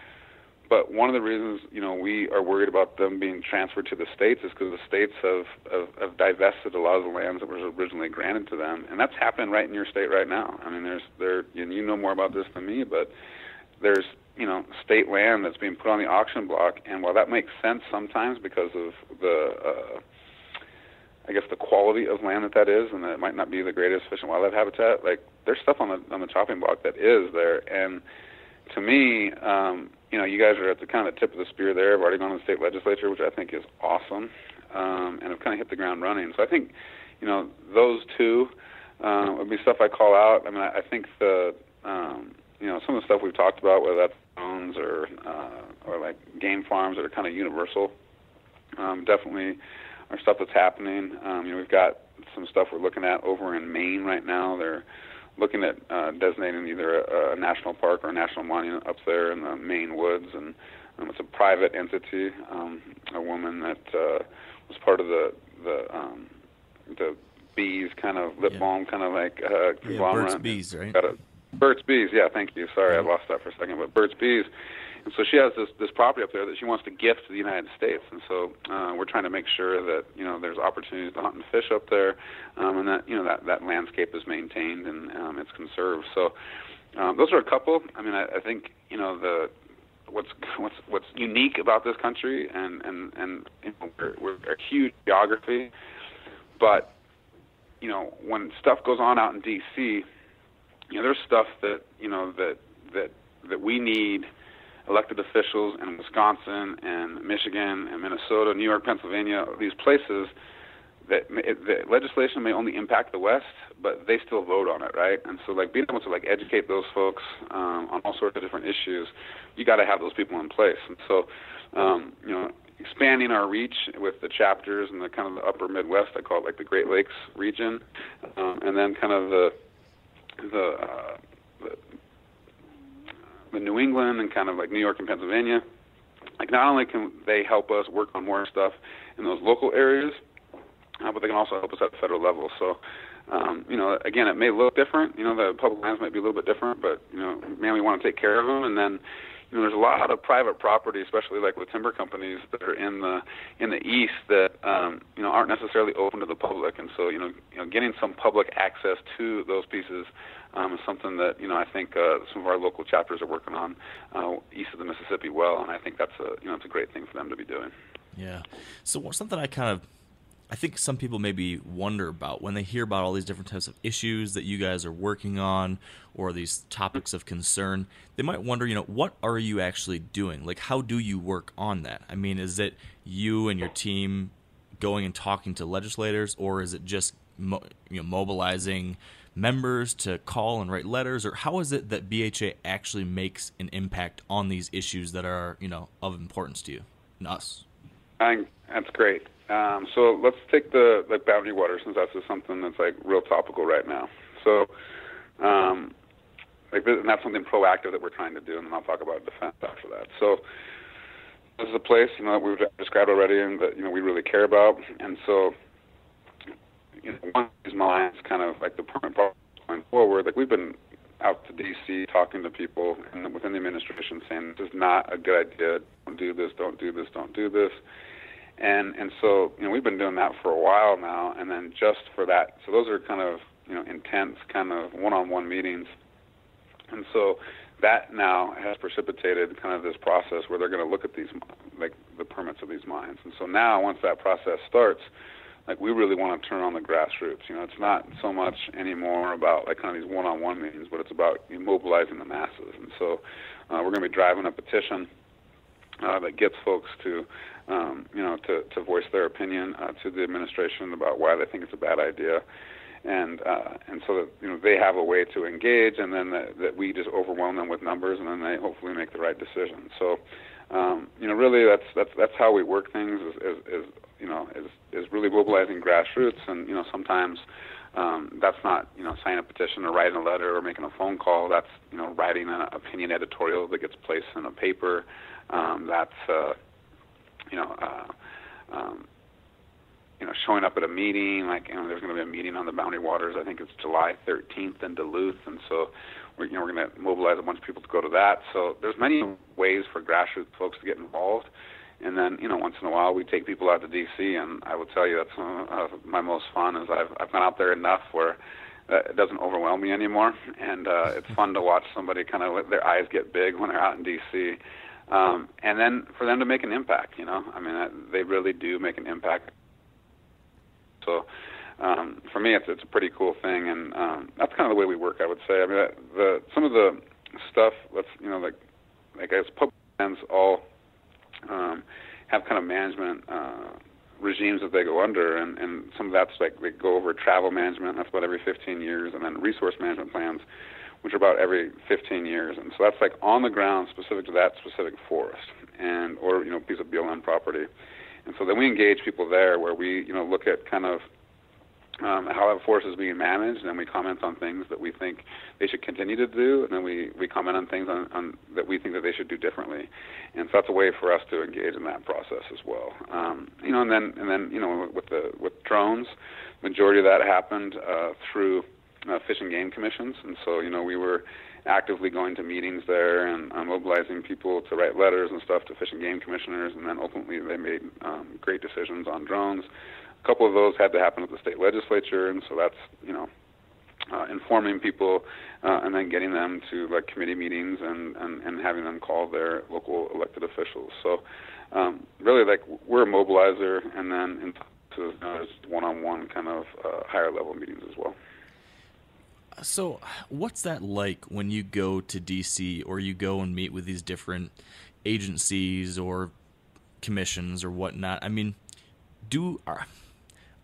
But one of the reasons, you know, we are worried about them being transferred to the states is because the states have, have have divested a lot of the lands that was originally granted to them, and that's happening right in your state right now. I mean, there's there, and you know more about this than me, but there's you know state land that's being put on the auction block, and while that makes sense sometimes because of the uh, I guess the quality of land that that is, and that it might not be the greatest fish and wildlife habitat. Like there's stuff on the on the chopping block that is there, and to me, um, you know, you guys are at the kind of tip of the spear there. I've already gone to the state legislature, which I think is awesome, um, and have kind of hit the ground running. So I think, you know, those two uh, would be stuff I call out. I mean, I, I think the, um, you know, some of the stuff we've talked about, whether that's drones or uh, or like game farms that are kind of universal, um, definitely are stuff that's happening. Um, you know, we've got some stuff we're looking at over in Maine right now. They're looking at uh, designating either a, a national park or a national monument up there in the Maine woods, and um, it's a private entity. Um, a woman that uh, was part of the the um, the bees kind of lip Yeah. balm kind of like uh, Yeah. Burt's Bees, right? Got a, Burt's Bees, yeah, thank you. Sorry, I lost that for a second, but Burt's Bees. And so she has this this property up there that she wants to gift to the United States, and so uh, we're trying to make sure that you know there's opportunities to hunt and fish up there, um, and that you know that that landscape is maintained and um, it's conserved. So um, those are a couple. I mean, I, I think you know the what's what's what's unique about this country, and and and you know, we're, we're a huge geography, but you know when stuff goes on out in D.C., you know there's stuff that you know that that that we need elected officials in Wisconsin and Michigan and Minnesota, New York, Pennsylvania, these places that the legislation may only impact the West, but they still vote on it, right? And so, like being able to like educate those folks um, on all sorts of different issues, you got to have those people in place. And so, um, you know, expanding our reach with the chapters and the kind of the upper Midwest, I call it like the Great Lakes region, um, and then kind of the the, uh, the the New England and kind of like New York and Pennsylvania. Like not only can they help us work on more stuff in those local areas, uh, but they can also help us at the federal level. So, um, you know, again, it may look different. You know, the public lands might be a little bit different, but you know, man, we want to take care of them, and then you know, there's a lot of private property, especially like with timber companies that are in the in the east that um, you know aren't necessarily open to the public, and so you know, you know, getting some public access to those pieces um, is something that you know I think uh, some of our local chapters are working on uh, east of the Mississippi well, and I think that's a you know it's a great thing for them to be doing. Yeah. So something I kind of I think some people maybe wonder about when they hear about all these different types of issues that you guys are working on or these topics of concern. They might wonder, you know, what are you actually doing? Like, how do you work on that? I mean, is it you and your team going and talking to legislators, or is it just mo- you know mobilizing members to call and write letters, or how is it that BHA actually makes an impact on these issues that are you know of importance to you and us? I that's great. Um, so let's take the like boundary water since that's just something that's like real topical right now. So, um, like and that's something proactive that we're trying to do, and then I'll talk about defense after that. So this is a place you know that we've described already, and that you know we really care about, and so you know one of these mines, kind of like the permanent problem going forward, like we've been out to D.C. talking to people and within the administration saying this is not a good idea. Don't do this. Don't do this. Don't do this and and so you know we've been doing that for a while now. And then just for that so those are kind of you know intense kind of one-on-one meetings. And so that now has precipitated kind of this process where they're going to look at these like the permits of these mines. And so now once that process starts like we really want to turn on the grassroots. You know it's not so much anymore about like kind of these one-on-one meetings but it's about mobilizing the masses. And so uh, we're going to be driving a petition uh, that gets folks to um, you know, to, to voice their opinion uh, to the administration about why they think it's a bad idea, and uh, and so that you know they have a way to engage, and then that, that we just overwhelm them with numbers, and then they hopefully make the right decision. So, um, you know, really that's that's that's how we work things is, is, is you know is is really mobilizing grassroots, and you know sometimes. Um, that's not, you know, signing a petition or writing a letter or making a phone call. That's, you know, writing an opinion editorial that gets placed in a paper. Um, that's, uh, you know, uh, um, you know, showing up at a meeting. Like, you know, there's going to be a meeting on the Boundary Waters. I think it's July 13th in Duluth, and so we're, you know, we're going to mobilize a bunch of people to go to that. So there's many ways for grassroots folks to get involved. And then, you know, once in a while we take people out to D.C. and I will tell you that's one of my most fun is I've I've gone out there enough where uh, it doesn't overwhelm me anymore, and uh, it's fun to watch somebody kind of their eyes get big when they're out in D.C um, and then for them to make an impact. You know, I mean, uh, they really do make an impact. So um, for me, it's it's a pretty cool thing, and um, that's kind of the way we work. I would say. I mean, the some of the stuff. Let's you know, like like as public lands all um, have kind of management. Uh, regimes that they go under, and, and some of that's like they go over travel management. That's about every 15 years, and then resource management plans which are about every 15 years, and so that's like on the ground specific to that specific forest and or you know piece of BLM property. And so then we engage people there, where we you know look at kind of um, how that forest is being managed, and we comment on things that we think they should continue to do, and then we, we comment on things on, on, that we think that they should do differently, and so that's a way for us to engage in that process as well. Um, you know, and then and then you know with the with drones, majority of that happened uh, through uh, fish and game commissions, and so you know we were actively going to meetings there and uh, mobilizing people to write letters and stuff to fish and game commissioners, and then ultimately they made um, great decisions on drones. A couple of those had to happen at the state legislature, and so that's you know uh, informing people uh, and then getting them to like committee meetings and, and, and having them call their local elected officials. So um, really, like we're a mobilizer, and then into one-on-one kind of uh, higher level meetings as well. So, what's that like when you go to DC or you go and meet with these different agencies or commissions or whatnot? I mean, do are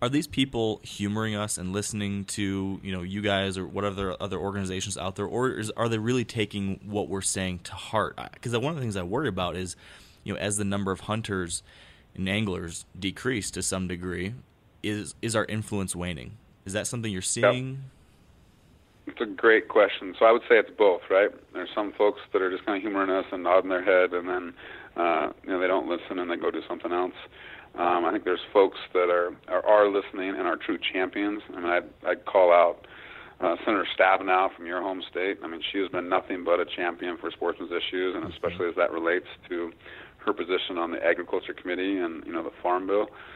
are these people humoring us and listening to you know you guys or what other other organizations out there, or is, are they really taking what we're saying to heart? Because one of the things I worry about is, you know, as the number of hunters and anglers decrease to some degree, is is our influence waning? Is that something you're seeing? Yep it's a great question. So I would say it's both, right? There's some folks that are just kind of humoring us and nodding their head, and then uh, you know they don't listen and they go do something else. Um, I think there's folks that are, are are listening and are true champions. I mean, I'd, I'd call out uh, Senator Stabenow from your home state. I mean, she has been nothing but a champion for sportsmen's issues, and especially as that relates to her position on the Agriculture Committee and you know the Farm Bill. Uh,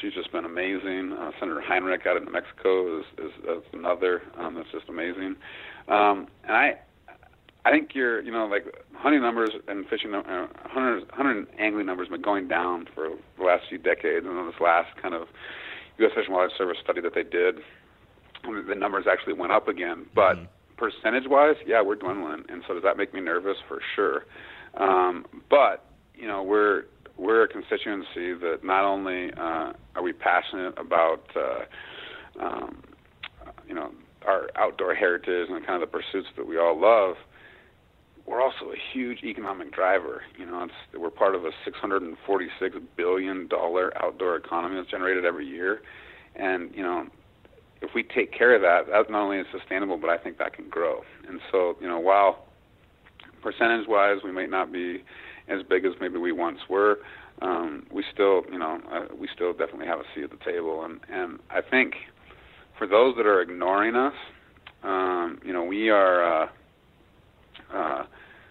she's just been amazing. Uh, Senator Heinrich out in New Mexico is, is, is another um, that's just amazing. Um, and I, I think you're, you know, like hunting numbers and fishing, uh, hunter, hunter and angling numbers have been going down for the last few decades. And this last kind of U.S. Fish and Wildlife Service study that they did, the numbers actually went up again. But mm-hmm. percentage-wise, yeah, we're dwindling. And so does that make me nervous? For sure. Um, but you know, we're we're a constituency that not only uh, are we passionate about, uh, um, you know, our outdoor heritage and kind of the pursuits that we all love, we're also a huge economic driver. You know, it's, we're part of a 646 billion dollar outdoor economy that's generated every year, and you know, if we take care of that, that not only is sustainable, but I think that can grow. And so, you know, while percentage-wise we might not be as big as maybe we once were, um, we still, you know, uh, we still definitely have a seat at the table. And and I think for those that are ignoring us, um, you know, we are uh, uh,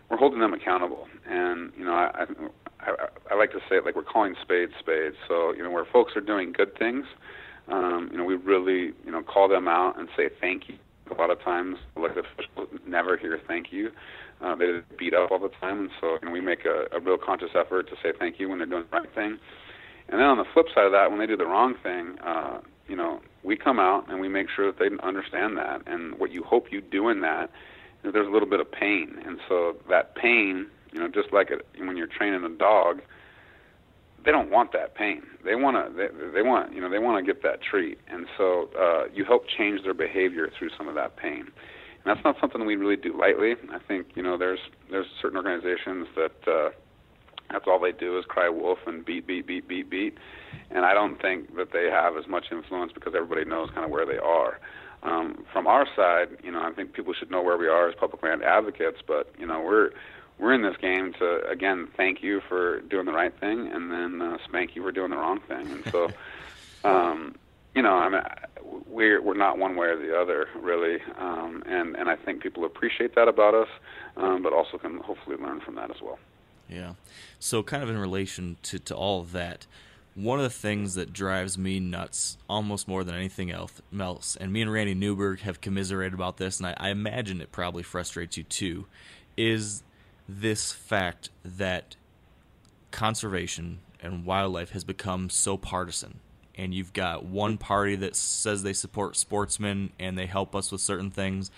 we're holding them accountable. And you know, I, I I like to say it like we're calling spades spades. So you know, where folks are doing good things, um, you know, we really you know call them out and say thank you. A lot of times, elected officials never hear thank you. Uh, they beat up all the time, and so know, we make a, a real conscious effort to say thank you when they're doing the right thing. And then on the flip side of that, when they do the wrong thing, uh, you know, we come out and we make sure that they understand that. And what you hope you do in that is there's a little bit of pain, and so that pain, you know, just like it, when you're training a dog, they don't want that pain. They want to. They, they want. You know. They want to get that treat, and so uh, you help change their behavior through some of that pain. And that's not something we really do lightly. I think you know there's there's certain organizations that uh, that's all they do is cry wolf and beat beat beat beat beat, and I don't think that they have as much influence because everybody knows kind of where they are. Um, from our side, you know, I think people should know where we are as public land advocates, but you know we're we're in this game to again thank you for doing the right thing and then uh, spank you for doing the wrong thing, and so. Um, you know, I mean, we're we're not one way or the other really, um, and and I think people appreciate that about us, um, but also can hopefully learn from that as well. Yeah. So kind of in relation to to all of that, one of the things that drives me nuts almost more than anything else, else and me and Randy Newberg have commiserated about this, and I, I imagine it probably frustrates you too, is this fact that conservation and wildlife has become so partisan and you've got one party that says they support sportsmen and they help us with certain things,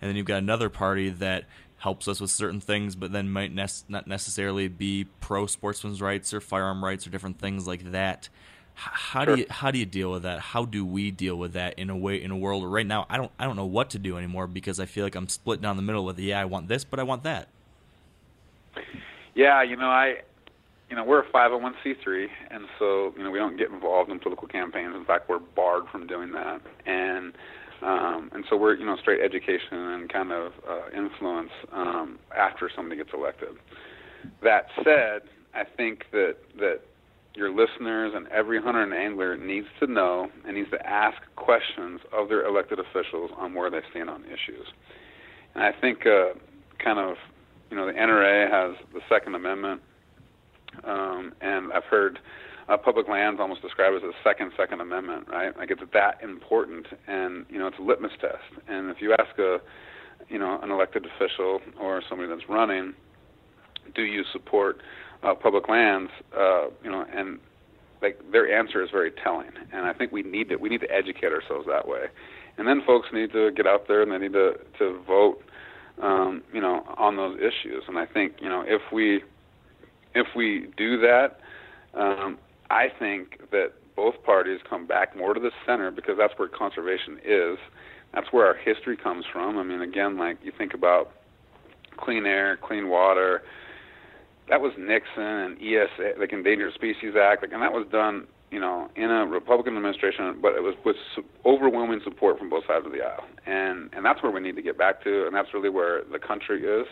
and then you've got another party that helps us with certain things, but then might ne- not necessarily be pro sportsmen's rights or firearm rights or different things like that. how sure. do you how do you deal with that? How do we deal with that in a way in a world where right now I don't I don't know what to do anymore because I feel like I'm split down the middle with yeah I want this but I want that. Yeah, you know I you know, we're a 501c3, and so you know we don't get involved in political campaigns. In fact, we're barred from doing that, and um, and so we're you know straight education and kind of uh, influence um, after somebody gets elected. That said, I think that that your listeners and every hunter and angler needs to know and needs to ask questions of their elected officials on where they stand on issues. And I think uh, kind of you know the NRA has the Second Amendment um, and I've heard uh, public lands almost described as a second Second Amendment, right? Like it's that important, and you know it's a litmus test. And if you ask a, you know, an elected official or somebody that's running, do you support uh, public lands? Uh, you know, and like their answer is very telling. And I think we need to we need to educate ourselves that way. And then folks need to get out there and they need to to vote, um, you know, on those issues. And I think you know if we if we do that, um, I think that both parties come back more to the center because that's where conservation is. That's where our history comes from. I mean, again, like you think about clean air, clean water. That was Nixon and ESA, like Endangered Species Act, like, and that was done you know, in a Republican administration, but it was with overwhelming support from both sides of the aisle, and and that's where we need to get back to, and that's really where the country is.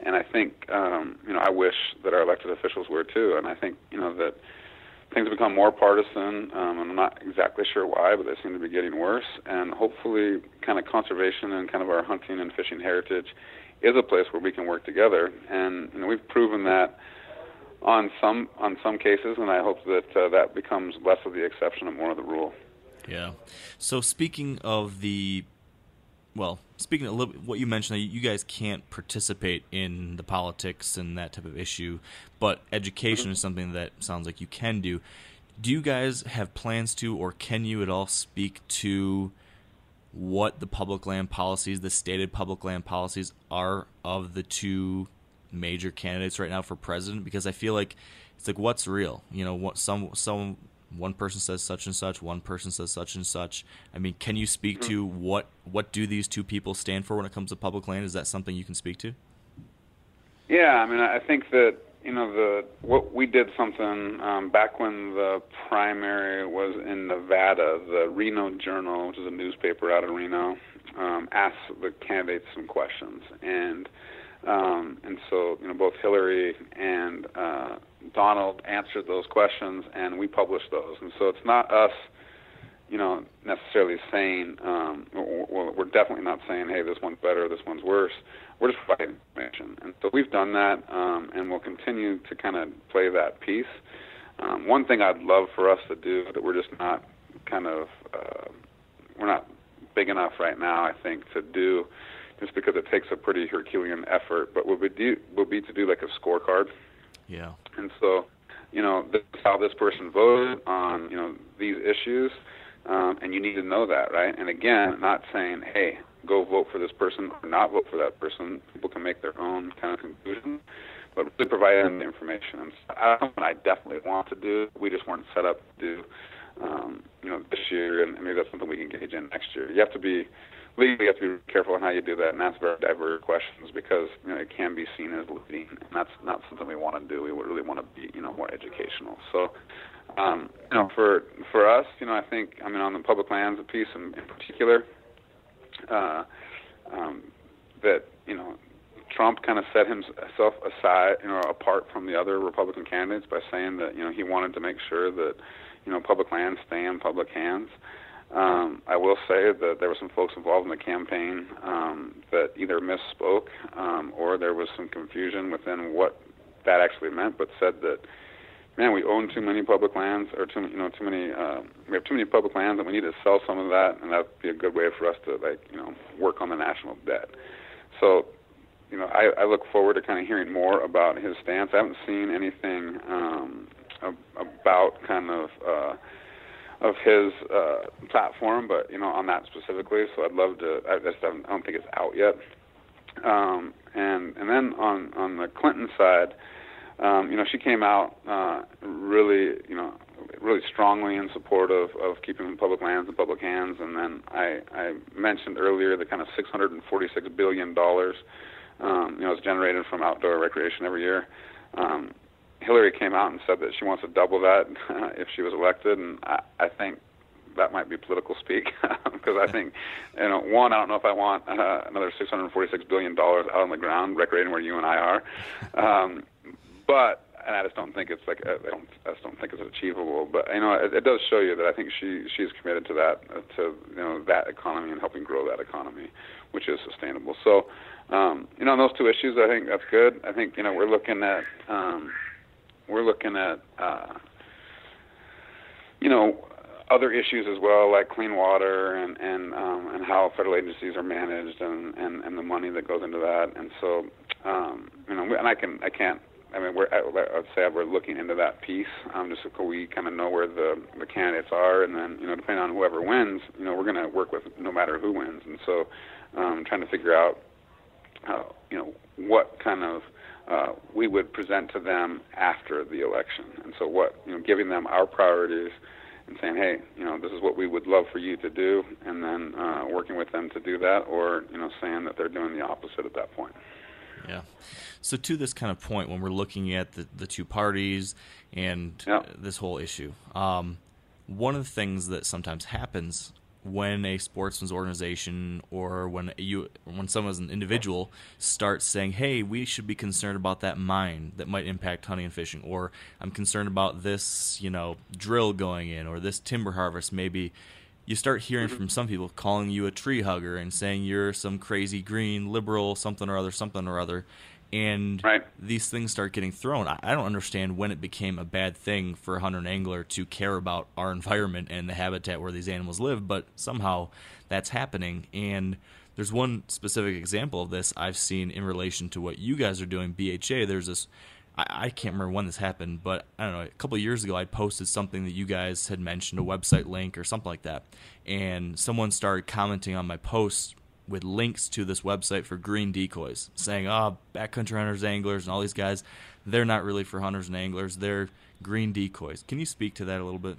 And I think, um, you know, I wish that our elected officials were too. And I think, you know, that things become more partisan. Um, I'm not exactly sure why, but they seem to be getting worse. And hopefully, kind of conservation and kind of our hunting and fishing heritage is a place where we can work together. And you know, we've proven that on some on some cases, and I hope that uh, that becomes less of the exception and more of the rule. Yeah. So speaking of the well, speaking a little bit, what you mentioned, you guys can't participate in the politics and that type of issue, but education mm-hmm. is something that sounds like you can do. Do you guys have plans to, or can you at all speak to what the public land policies, the stated public land policies, are of the two major candidates right now for president? Because I feel like it's like what's real. You know, what some some one person says such and such, one person says such and such. I mean, can you speak to what what do these two people stand for when it comes to public land? Is that something you can speak to? Yeah, I mean, I think that you know the what we did something um, back when the primary was in Nevada. The Reno Journal, which is a newspaper out of Reno, um, asked the candidates some questions, and um, and so you know both Hillary and uh, Donald answered those questions, and we published those. And so it's not us, you know, necessarily saying, um, well, we're definitely not saying, hey, this one's better, this one's worse. We're just providing information. And so we've done that, um, and we'll continue to kind of play that piece. Um, one thing I'd love for us to do that we're just not kind of, uh, we're not big enough right now, I think, to do just because it takes a pretty Herculean effort, but what would be, would be to do like a scorecard yeah. And so, you know, this is how this person voted on, you know, these issues, um, and you need to know that, right? And again, not saying, hey, go vote for this person or not vote for that person. People can make their own kind of conclusion, but really providing the information. And so that's something I definitely want to do. We just weren't set up to do, um, you know, this year, and maybe that's something we can engage in next year. You have to be legally you have to be careful on how you do that and ask very diverse questions because you know it can be seen as leading and that's not something we want to do we really want to be you know more educational so um you know for for us you know i think i mean on the public lands piece in, in particular uh um that you know Trump kind of set himself aside, you know, apart from the other Republican candidates by saying that you know he wanted to make sure that you know public lands stay in public hands. Um, I will say that there were some folks involved in the campaign um, that either misspoke um, or there was some confusion within what that actually meant, but said that, man, we own too many public lands or too, you know, too many, uh, we have too many public lands and we need to sell some of that, and that'd be a good way for us to, like, you know, work on the national debt. So, you know, I, I look forward to kind of hearing more about his stance. I haven't seen anything um, about kind of. Uh, of his uh, platform, but you know on that specifically. So I'd love to. I just don't, I don't think it's out yet. Um, and and then on on the Clinton side, um, you know she came out uh, really you know really strongly in support of, of keeping public lands in public hands. And then I, I mentioned earlier the kind of 646 billion dollars um, you know is generated from outdoor recreation every year. Um, Hillary came out and said that she wants to double that uh, if she was elected, and I, I think that might be political speak because I think, you know, one, I don't know if I want uh, another 646 billion dollars out on the ground recreating where you and I are, um, but and I just don't think it's like uh, I don't I just don't think it's achievable. But you know, it, it does show you that I think she she's committed to that uh, to you know that economy and helping grow that economy, which is sustainable. So, um, you know, on those two issues, I think that's good. I think you know we're looking at. Um, we're looking at uh, you know other issues as well, like clean water and and um, and how federal agencies are managed and, and and the money that goes into that. And so um, you know, and I can I can't. I mean, we're, I would say we're looking into that piece, um, just so we kind of know where the the candidates are, and then you know, depending on whoever wins, you know, we're going to work with no matter who wins, and so um, trying to figure out how you know what kind of uh, we would present to them after the election. And so, what you know, giving them our priorities and saying, hey, you know, this is what we would love for you to do, and then uh, working with them to do that, or you know, saying that they're doing the opposite at that point. Yeah. So to this kind of point, when we're looking at the, the two parties and yeah. this whole issue, um, one of the things that sometimes happens when a sportsman's organization or when you when someone as an individual starts saying, "Hey, we should be concerned about that mine that might impact hunting and fishing," or "I'm concerned about this, you know, drill going in or this timber harvest," maybe you start hearing mm-hmm. from some people calling you a tree hugger and saying you're some crazy green liberal something or other something or other and right. these things start getting thrown. I, don't understand when it became a bad thing for a hunter and angler to care about our environment and the habitat where these animals live, but somehow that's happening. And there's one specific example of this I've seen in relation to what you guys are doing, BHA. There's this. I, can't remember when this happened, but I don't know. A couple years ago, I posted something that you guys had mentioned, a website link or something like that, and someone started commenting on my post with links to this website for green decoys, saying, "Oh, backcountry hunters, anglers, and all these guys, they're not really for hunters and anglers. They're green decoys." Can you speak to that a little bit?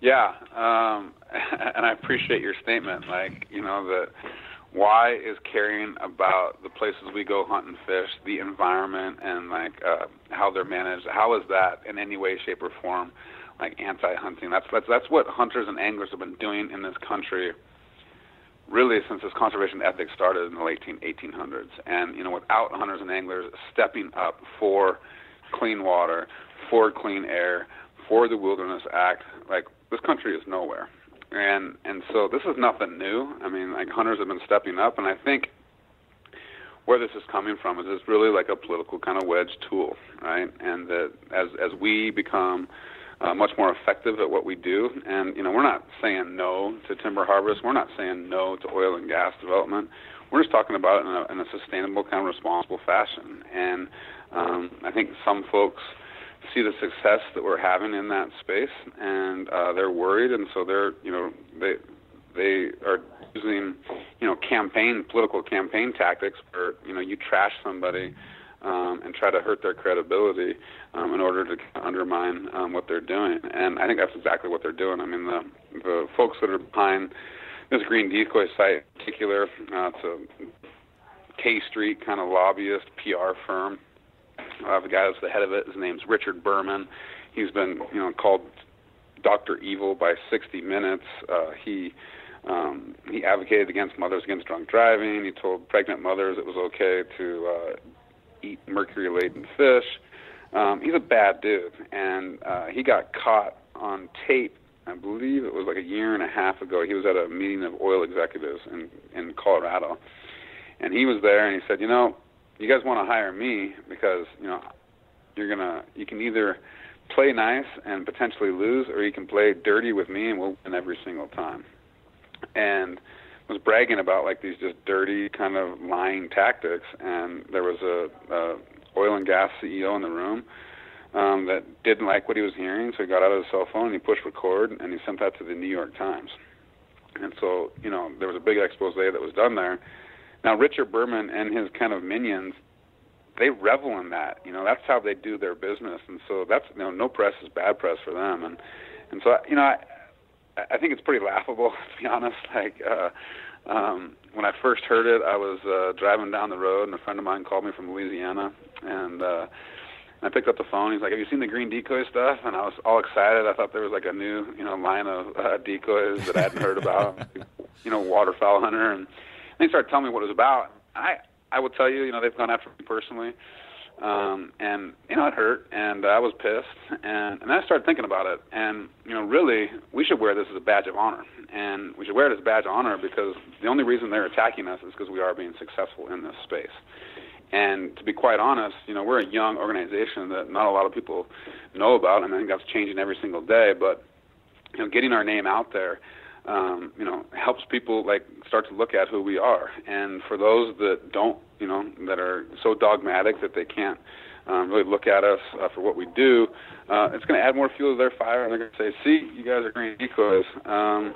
Yeah, um, and I appreciate your statement. Like, you know, that why is caring about the places we go hunt and fish, the environment, and like uh, how they're managed? How is that in any way, shape, or form like anti-hunting? That's that's that's what hunters and anglers have been doing in this country really since this conservation ethic started in the late 1800s. And, you know, without hunters and anglers stepping up for clean water, for clean air, for the Wilderness Act, like, this country is nowhere. And and so this is nothing new. I mean, like hunters have been stepping up, and I think where this is coming from is it's really like a political kind of wedge tool, right? And that as as we become uh, much more effective at what we do. And you know, we're not saying no to timber harvest. We're not saying no to oil and gas development. We're just talking about it in a, in a sustainable, kind of responsible fashion. And um, I think some folks see the success that we're having in that space, and uh, they're worried, and so they're you know they they are using you know campaign political campaign tactics where you know you trash somebody um, and try to hurt their credibility um, in order to undermine um, what they're doing. And I think that's exactly what they're doing. I mean, the the folks that are behind this green decoy site, in particular, uh, it's a K Street kind of lobbyist PR firm. Uh, the guy that's the head of it, his name's Richard Berman. He's been, you know, called Doctor Evil by 60 Minutes. Uh, he um, he advocated against mothers against drunk driving. He told pregnant mothers it was okay to uh, eat mercury-laden fish. Um, he's a bad dude, and uh, he got caught on tape. I believe it was like a year and a half ago. He was at a meeting of oil executives in in Colorado, and he was there, and he said, "You know, you guys want to hire me because you know you're gonna you can either play nice and potentially lose, or you can play dirty with me and we'll win every single time." And was bragging about like these just dirty kind of lying tactics, and there was a, a oil and gas CEO in the room um, that didn't like what he was hearing, so he got out of his cell phone and he pushed record and he sent that to the New York Times. And so, you know, there was a big expose that was done there. Now, Richard Berman and his kind of minions, they revel in that. You know, that's how they do their business, and so that's you know, no press is bad press for them. And and so, you know, I, I think it's pretty laughable to be honest. Like uh, um, when I first heard it, I was uh, driving down the road, and a friend of mine called me from Louisiana, and uh, I picked up the phone. He's like, "Have you seen the green decoy stuff?" And I was all excited. I thought there was like a new, you know, line of uh, decoys that I hadn't heard about. you know, waterfowl hunter, and, he started telling me what it was about. I I will tell you, you know, they've gone after me personally um, and you know it hurt, and I was pissed, and and I started thinking about it, and you know really we should wear this as a badge of honor, and we should wear it as a badge of honor because the only reason they're attacking us is because we are being successful in this space. And to be quite honest, you know we're a young organization that not a lot of people know about, and I think that's changing every single day. But you know, getting our name out there um, you know, helps people like start to look at who we are. And for those that don't, you know, that are so dogmatic that they can't um, really look at us uh, for what we do, uh, it's going to add more fuel to their fire, and they're going to say, "See, you guys are green decoys." Um,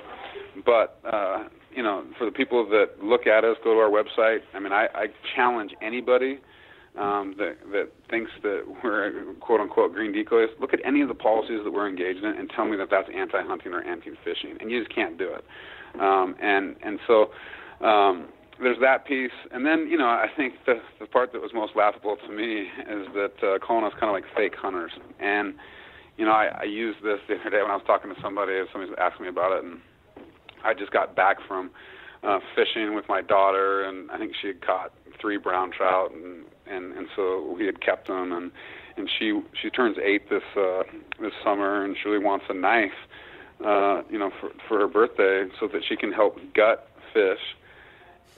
but uh, you know, for the people that look at us, go to our website. I mean, I, I challenge anybody um, that that thinks that we're quote unquote green decoys, look at any of the policies that we're engaged in and tell me that that's anti-hunting or anti-fishing, and you just can't do it. Um, and and so um, there's that piece, and then you know I think the the part that was most laughable to me is that uh, calling us kind of like fake hunters, and you know, I, I used this the other day when I was talking to somebody. Somebody was asking me about it, and I just got back from uh, fishing with my daughter, and I think she had caught three brown trout, and and and so we had kept them, and and she she turns eight this uh, this summer, and she really wants a knife, uh, you know, for for her birthday, so that she can help gut fish,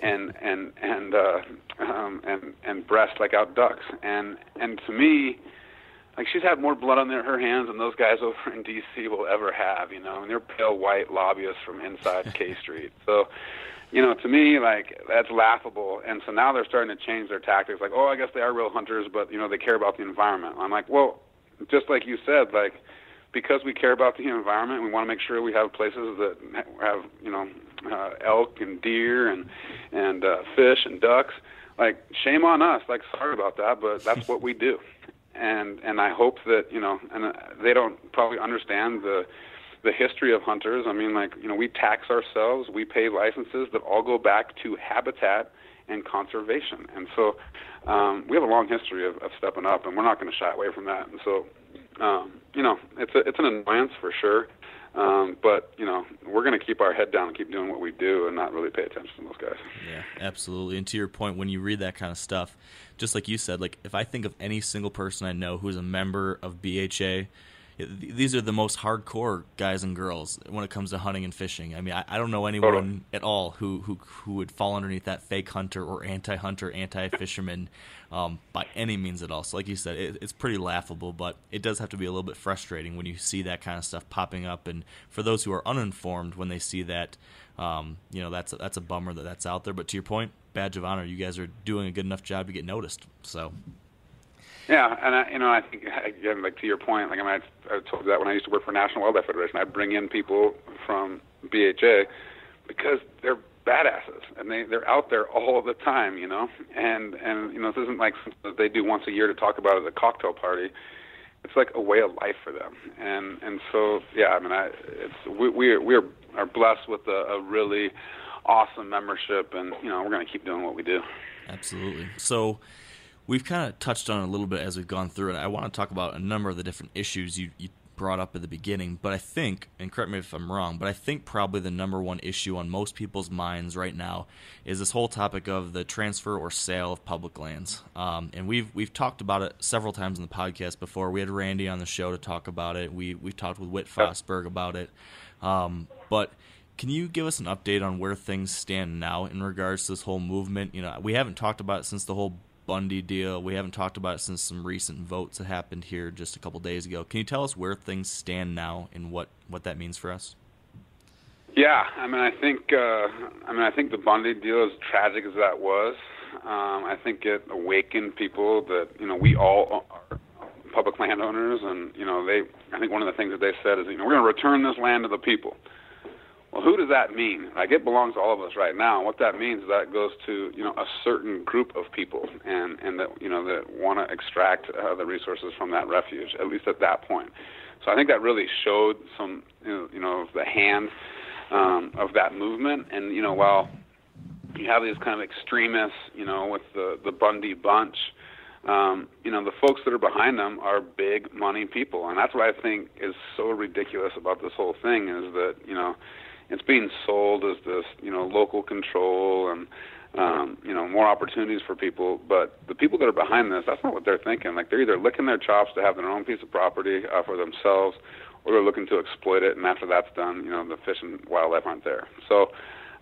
and and and uh, um, and and breast like out ducks, and and to me like she's had more blood on their, her hands than those guys over in D.C. will ever have. You know, and they're pale white lobbyists from inside K Street. So, you know, to me, like that's laughable. And so now they're starting to change their tactics. Like, oh, I guess they are real hunters, but you know, they care about the environment. I'm like, well, just like you said, like because we care about the environment, we want to make sure we have places that have you know uh, elk and deer and and uh, fish and ducks. Like, shame on us. Like, sorry about that, but that's what we do and and I hope that you know, and uh, they don't probably understand the the history of hunters. I mean, like you know, we tax ourselves, we pay licenses that all go back to habitat and conservation, and so um, we have a long history of, of stepping up, and we're not going to shy away from that. And so, um, you know, it's a, it's an annoyance for sure. Um, but you know, we're going to keep our head down and keep doing what we do, and not really pay attention to those guys. Yeah, absolutely. And to your point, when you read that kind of stuff, just like you said, like if I think of any single person I know who's a member of BHA, these are the most hardcore guys and girls when it comes to hunting and fishing. I mean, I, I don't know anyone totally. at all who, who who would fall underneath that fake hunter or anti-hunter, anti-fisherman um, by any means at all. So, like you said, it, it's pretty laughable, but it does have to be a little bit frustrating when you see that kind of stuff popping up. And for those who are uninformed, when they see that, um, you know, that's a, that's a bummer that that's out there. But to your point, badge of honor, you guys are doing a good enough job to get noticed. So. Yeah, and I, you know, I think again, like to your point, like I mean, I, I told you that when I used to work for National Wildlife Federation, I bring in people from BHA because they're badasses and they they're out there all the time, you know. And and you know, this isn't like something that they do once a year to talk about at a cocktail party. It's like a way of life for them. And and so yeah, I mean, I it's we we are, we are, are blessed with a, a really awesome membership, and you know, we're going to keep doing what we do. Absolutely. So we've kind of touched on it a little bit as we've gone through it. I want to talk about a number of the different issues you, you brought up at the beginning, but I think, and correct me if I'm wrong, but I think probably the number one issue on most people's minds right now is this whole topic of the transfer or sale of public lands. Um, and we've we've talked about it several times in the podcast before. We had Randy on the show to talk about it. We we talked with Whit Fosburgh about it, um, but can you give us an update on where things stand now in regards to this whole movement? You know, we haven't talked about it since the whole Bundy deal. We haven't talked about it since some recent votes that happened here just a couple days ago. Can you tell us where things stand now and what, what that means for us? Yeah, I mean, I think, uh, I mean, I think the Bundy deal, as tragic as that was, um, I think it awakened people that you know we all are public landowners, and you know they. I think one of the things that they said is, you know, we're going to return this land to the people. Well, who does that mean? Like it belongs to all of us right now. And what that means is that goes to you know a certain group of people, and and that you know that want to extract uh, the resources from that refuge. At least at that point. So I think that really showed some you know, the hand um, of that movement. And you know while you have these kind of extremists, you know, with the the Bundy bunch. Um, you know, the folks that are behind them are big money people, and that's what I think is so ridiculous about this whole thing is that you know it's being sold as this you know local control and um, you know more opportunities for people. But the people that are behind this, that's not what they're thinking. Like they're either licking their chops to have their own piece of property uh, for themselves, or they're looking to exploit it. And after that's done, you know the fish and wildlife aren't there. So.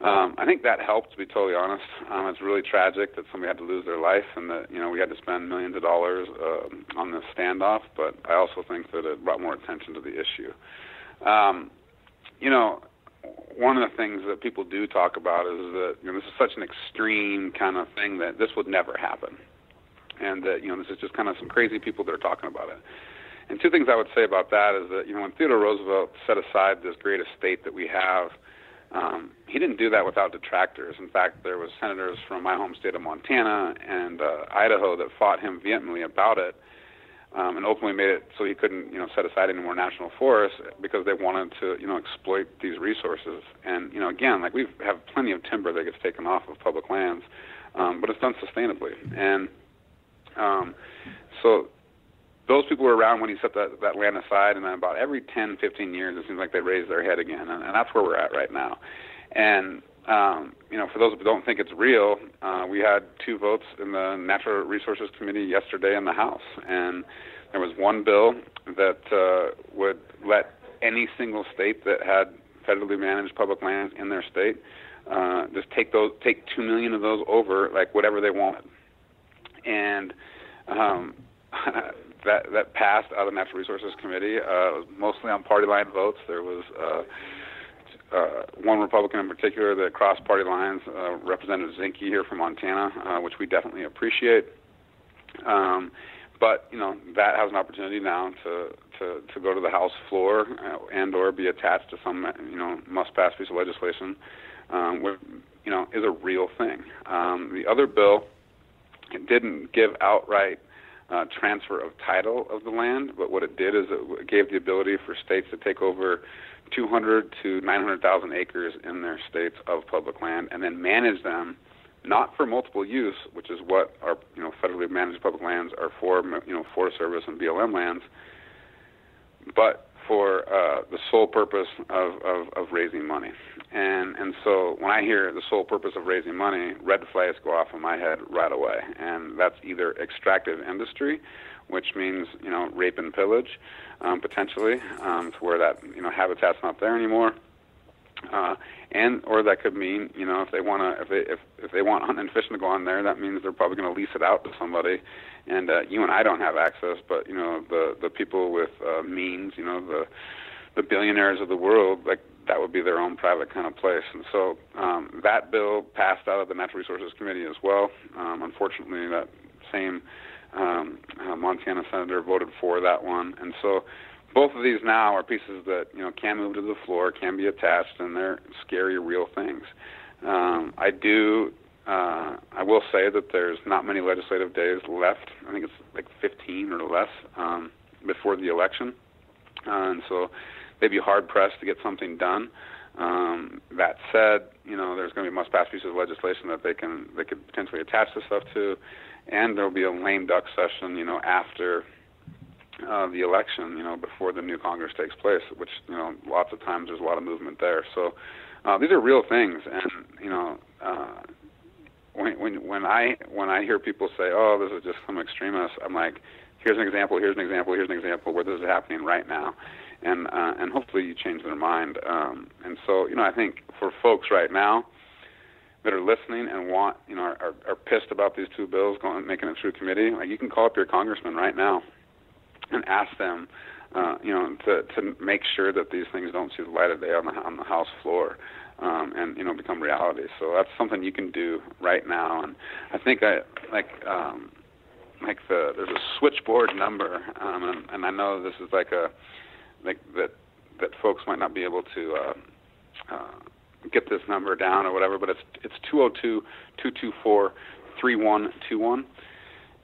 Um, I think that helped, to be totally honest. Um, it's really tragic that somebody had to lose their life and that you know we had to spend millions of dollars uh, on this standoff. But I also think that it brought more attention to the issue. Um, you know, one of the things that people do talk about is that you know this is such an extreme kind of thing that this would never happen, and that you know this is just kind of some crazy people that are talking about it. And two things I would say about that is that you know when Theodore Roosevelt set aside this great estate that we have, um, he didn't do that without detractors. In fact, there was senators from my home state of Montana and uh, Idaho that fought him vehemently about it um, and ultimately made it so he couldn't, you know, set aside any more national forests because they wanted to, you know, exploit these resources. And you know, again, like we have plenty of timber that gets taken off of public lands, um, but it's done sustainably. And um, so, those people were around when he set that, that land aside, and then about every 10, 15 years, it seems like they raise their head again, and, and that's where we're at right now. And um, you know, for those who don't think it's real, uh, we had two votes in the Natural Resources Committee yesterday in the House, and there was one bill that uh, would let any single state that had federally managed public lands in their state uh, just take those, take two million of those over, like whatever they wanted, and um, that that passed out of the Natural Resources Committee. Uh, mostly on party line votes. There was. Uh, uh, one Republican in particular that crossed party lines, uh, Representative Zinke here from Montana, uh, which we definitely appreciate. Um, but you know that has an opportunity now to to, to go to the House floor uh, and or be attached to some you know must pass piece of legislation, um, which you know is a real thing. Um, the other bill it didn't give outright uh, transfer of title of the land, but what it did is it gave the ability for states to take over 200 to 900,000 acres in their states of public land and then manage them not for multiple use, which is what our you know federally managed public lands are for, you know Forest Service and BLM lands, but for uh, the sole purpose of, of, of raising money. And and so when I hear the sole purpose of raising money, red flags go off in my head right away, and that's either extractive industry, which means you know rape and pillage, um, potentially, um, to where that you know habitat's not there anymore. Uh, and or that could mean you know if they want to if they if if they want hunting and fishing to go on there, that means they're probably going to lease it out to somebody. And uh, you and I don't have access, but you know the the people with uh, means, you know the the billionaires of the world, like that would be their own private kind of place. And so um, that bill passed out of the Natural Resources Committee as well. Um, unfortunately, that same um, uh, Montana senator voted for that one, and so both of these now are pieces that you know can move to the floor, can be attached, and they're scary, real things. Um, I do. Uh, I will say that there's not many legislative days left. I think it's like 15 or less um, before the election, uh, and so they'd be hard pressed to get something done. Um, that said, you know, there's going to be must pass pieces of legislation that they can they could potentially attach this stuff to and there'll be a lame duck session, you know, after uh, the election, you know, before the new Congress takes place, which you know, lots of times there's a lot of movement there. So uh, these are real things, and you know, uh, when when when I when I hear people say, "Oh, this is just some extremist," I'm like, "Here's an example. Here's an example. Here's an example where this is happening right now." And uh, and hopefully you change their mind. Um, and so you know, I think for folks right now, that are listening and want, you know, are, are pissed about these two bills going making it through committee, like you can call up your congressman right now and ask them, uh, you know, to to make sure that these things don't see the light of day on the on the House floor. Um, and you know become reality. So that's something you can do right now. And I think I like um, like the there's a switchboard number, um, and, and I know this is like a like that that folks might not be able to uh, uh, get this number down or whatever, but it's it's 202-224-3121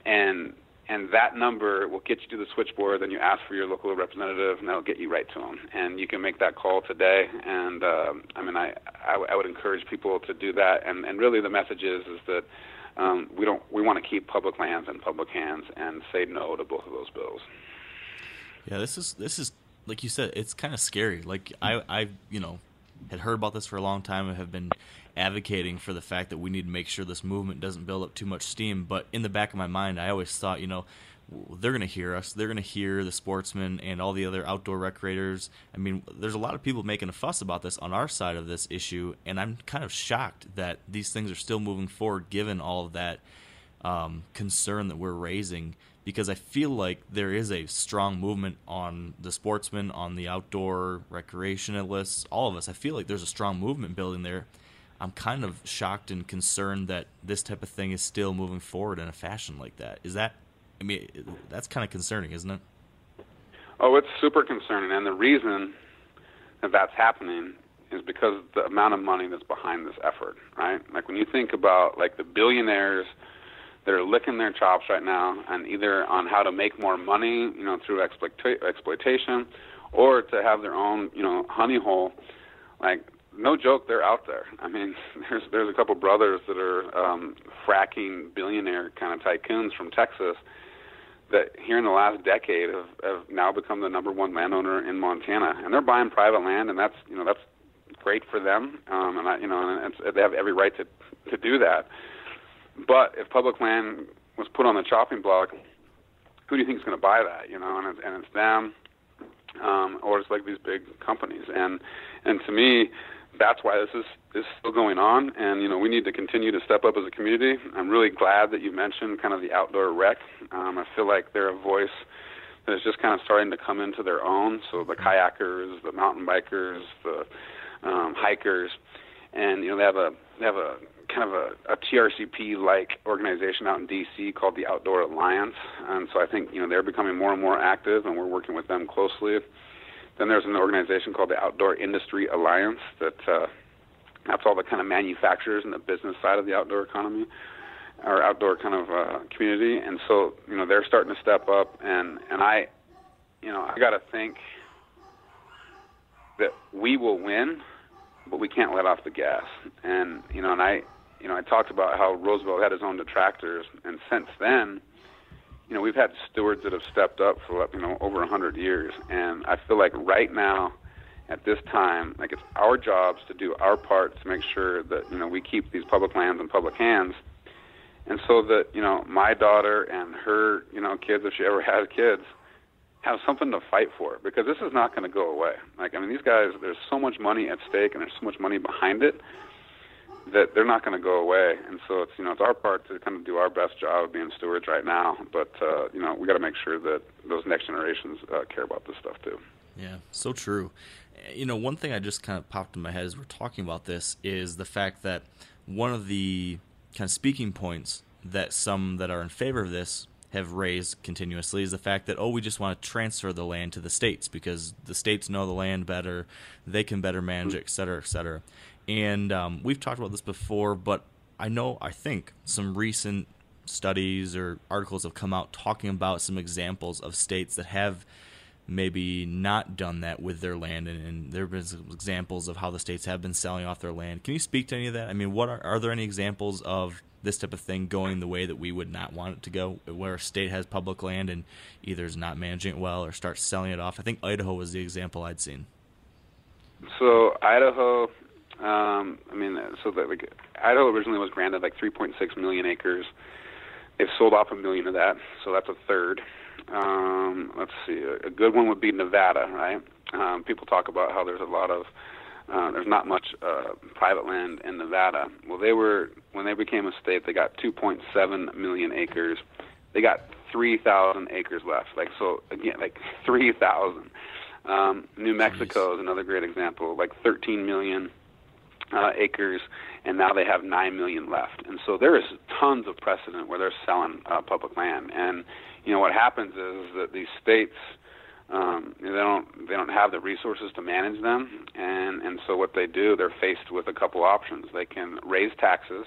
and and that number will get you to the switchboard. Then you ask for your local representative, and that'll get you right to them. And you can make that call today. And uh, I mean, I, I, I would encourage people to do that. And and really, the message is is that um, we don't we want to keep public lands in public hands and say no to both of those bills. Yeah, this is this is like you said, it's kind of scary. Like I I you know had heard about this for a long time and have been advocating for the fact that we need to make sure this movement doesn't build up too much steam. But in the back of my mind, I always thought, you know, they're going to hear us. They're going to hear the sportsmen and all the other outdoor recreators. I mean, there's a lot of people making a fuss about this on our side of this issue, and I'm kind of shocked that these things are still moving forward given all of that um, concern that we're raising because I feel like there is a strong movement on the sportsmen, on the outdoor recreationalists, all of us. I feel like there's a strong movement building there. I'm kind of shocked and concerned that this type of thing is still moving forward in a fashion like that. Is that, I mean, that's kind of concerning, isn't it? Oh, it's super concerning. And the reason that that's happening is because of the amount of money that's behind this effort, right? Like when you think about like the billionaires – that are licking their chops right now, and either on how to make more money, you know, through exploita- exploitation, or to have their own, you know, honey hole. Like, no joke, they're out there. I mean, there's there's a couple brothers that are um, fracking billionaire kind of tycoons from Texas that here in the last decade have, have now become the number one landowner in Montana, and they're buying private land, and that's you know that's great for them, um, and I, you know and it's, they have every right to to do that. But if public land was put on the chopping block, who do you think is going to buy that? You know, and it's, and it's them, um, or it's like these big companies, and and to me, that's why this is is still going on, and you know we need to continue to step up as a community. I'm really glad that you mentioned kind of the outdoor rec. Um, I feel like they're a voice that is just kind of starting to come into their own. So the kayakers, the mountain bikers, the um, hikers, and you know they have a they have a kind of a, a TRCP like organization out in DC called the Outdoor Alliance, and so I think you know they're becoming more and more active, and we're working with them closely. Then there's an organization called the Outdoor Industry Alliance that uh, that's all the kind of manufacturers and the business side of the outdoor economy or outdoor kind of uh, community, and so you know they're starting to step up, and and I, you know, I got to think that we will win, but we can't let off the gas, and you know, and I, you know, I talked about how Roosevelt had his own detractors, and since then you know, we've had stewards that have stepped up for you know over a hundred years, and I feel like right now, at this time, like it's our jobs to do our part to make sure that you know we keep these public lands in public hands, and so that you know my daughter and her you know kids, if she ever has kids, have something to fight for because this is not going to go away. Like I mean, these guys, there's so much money at stake and there's so much money behind it that they're not going to go away. And so it's you know it's our part to kind of do our best job of being stewards right now. But uh, you know we got to make sure that those next generations uh, care about this stuff too. Yeah, so true. You know, one thing I just kind of popped in my head as we're talking about this is the fact that one of the kind of speaking points that some that are in favor of this have raised continuously is the fact that oh we just want to transfer the land to the states because the states know the land better they can better manage it et cetera et cetera and um, we've talked about this before, but I know, I think, some recent studies or articles have come out talking about some examples of states that have maybe not done that with their land, and, and there have been some examples of how the states have been selling off their land. Can you speak to any of that? I mean, what are, are there any examples of this type of thing going the way that we would not want it to go, where a state has public land and either is not managing it well or starts selling it off? I think Idaho was the example I'd seen. So Idaho um, I mean, so that like Idaho originally was granted like 3.6 million acres. They've sold off a million of that, so that's a third. Um, let's see, a, a good one would be Nevada, right? Um, people talk about how there's a lot of uh, there's not much uh, private land in Nevada. Well, they were when they became a state, they got 2.7 million acres. They got 3,000 acres left. Like so, again, like 3,000. Um, New Mexico Jeez. is another great example. Like 13 million uh, acres, and now they have nine million left. And so there is tons of precedent where they're selling uh, public land. And you know what happens is that these states um, they don't they don't have the resources to manage them, and and so what they do they're faced with a couple options. They can raise taxes,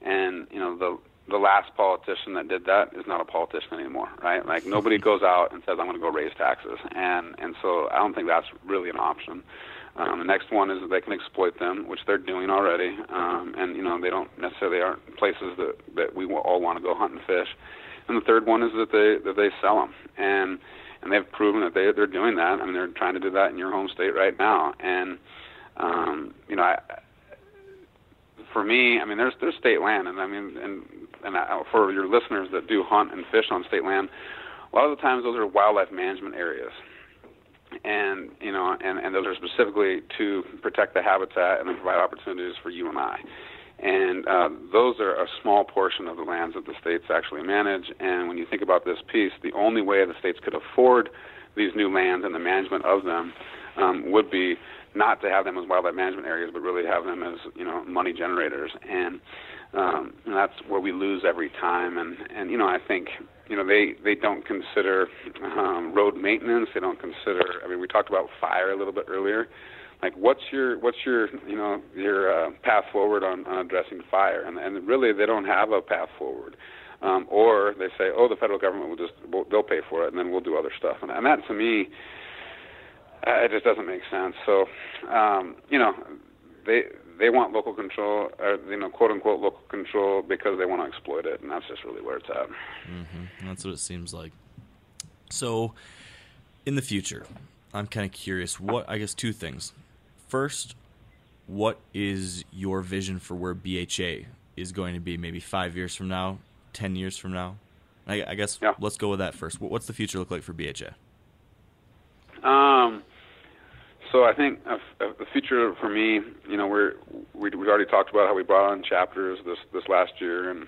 and you know the the last politician that did that is not a politician anymore, right? Like nobody goes out and says I'm going to go raise taxes, and and so I don't think that's really an option. Um, the next one is that they can exploit them, which they're doing already, um, and you know they don't necessarily aren't places that that we all want to go hunt and fish. And the third one is that they that they sell them, and and they've proven that they they're doing that. I mean, they're trying to do that in your home state right now, and um, you know, I, for me, I mean, there's there's state land, and I mean, and and I, for your listeners that do hunt and fish on state land, a lot of the times those are wildlife management areas and you know, and, and those are specifically to protect the habitat and then provide opportunities for you and I. And uh, those are a small portion of the lands that the states actually manage. And when you think about this piece, the only way the states could afford these new lands and the management of them um, would be not to have them as wildlife management areas, but really have them as you know money generators. And, um, and that's where we lose every time. And and you know, I think you know they they don't consider um, road maintenance. They don't consider. I mean, we talked about fire a little bit earlier. Like, what's your what's your you know your uh, path forward on, on addressing fire? And and really, they don't have a path forward. Um, or they say, oh, the federal government will just will, they'll pay for it, and then we'll do other stuff. And, and that to me, uh, it just doesn't make sense. So, um, you know, they they want local control, or you know, quote unquote local control, because they want to exploit it, and that's just really where it's at. Mm-hmm. That's what it seems like. So, in the future, I'm kind of curious. What I guess two things. First, what is your vision for where BHA is going to be? Maybe five years from now, ten years from now. I, I guess yeah. let's go with that first. What's the future look like for BHA? Um, so I think the future for me, you know, we're we we already talked about how we brought on chapters this this last year and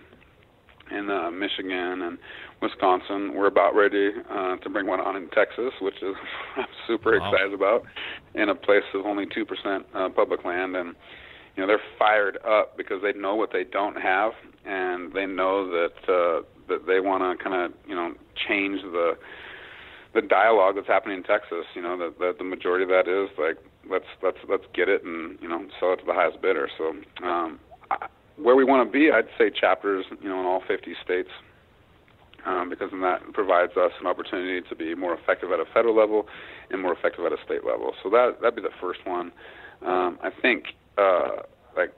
in uh, Michigan and Wisconsin. We're about ready uh, to bring one on in Texas, which is I'm super wow. excited about, in a place of only two percent uh, public land, and you know they're fired up because they know what they don't have, and they know that uh, that they want to kind of you know change the the dialogue that's happening in Texas. You know, that the, the majority of that is like let's let's let's get it and you know sell it to the highest bidder. So um, I, where we want to be, I'd say chapters, you know, in all 50 states, um, because then that provides us an opportunity to be more effective at a federal level and more effective at a state level. So that that'd be the first one. Um, I think uh, like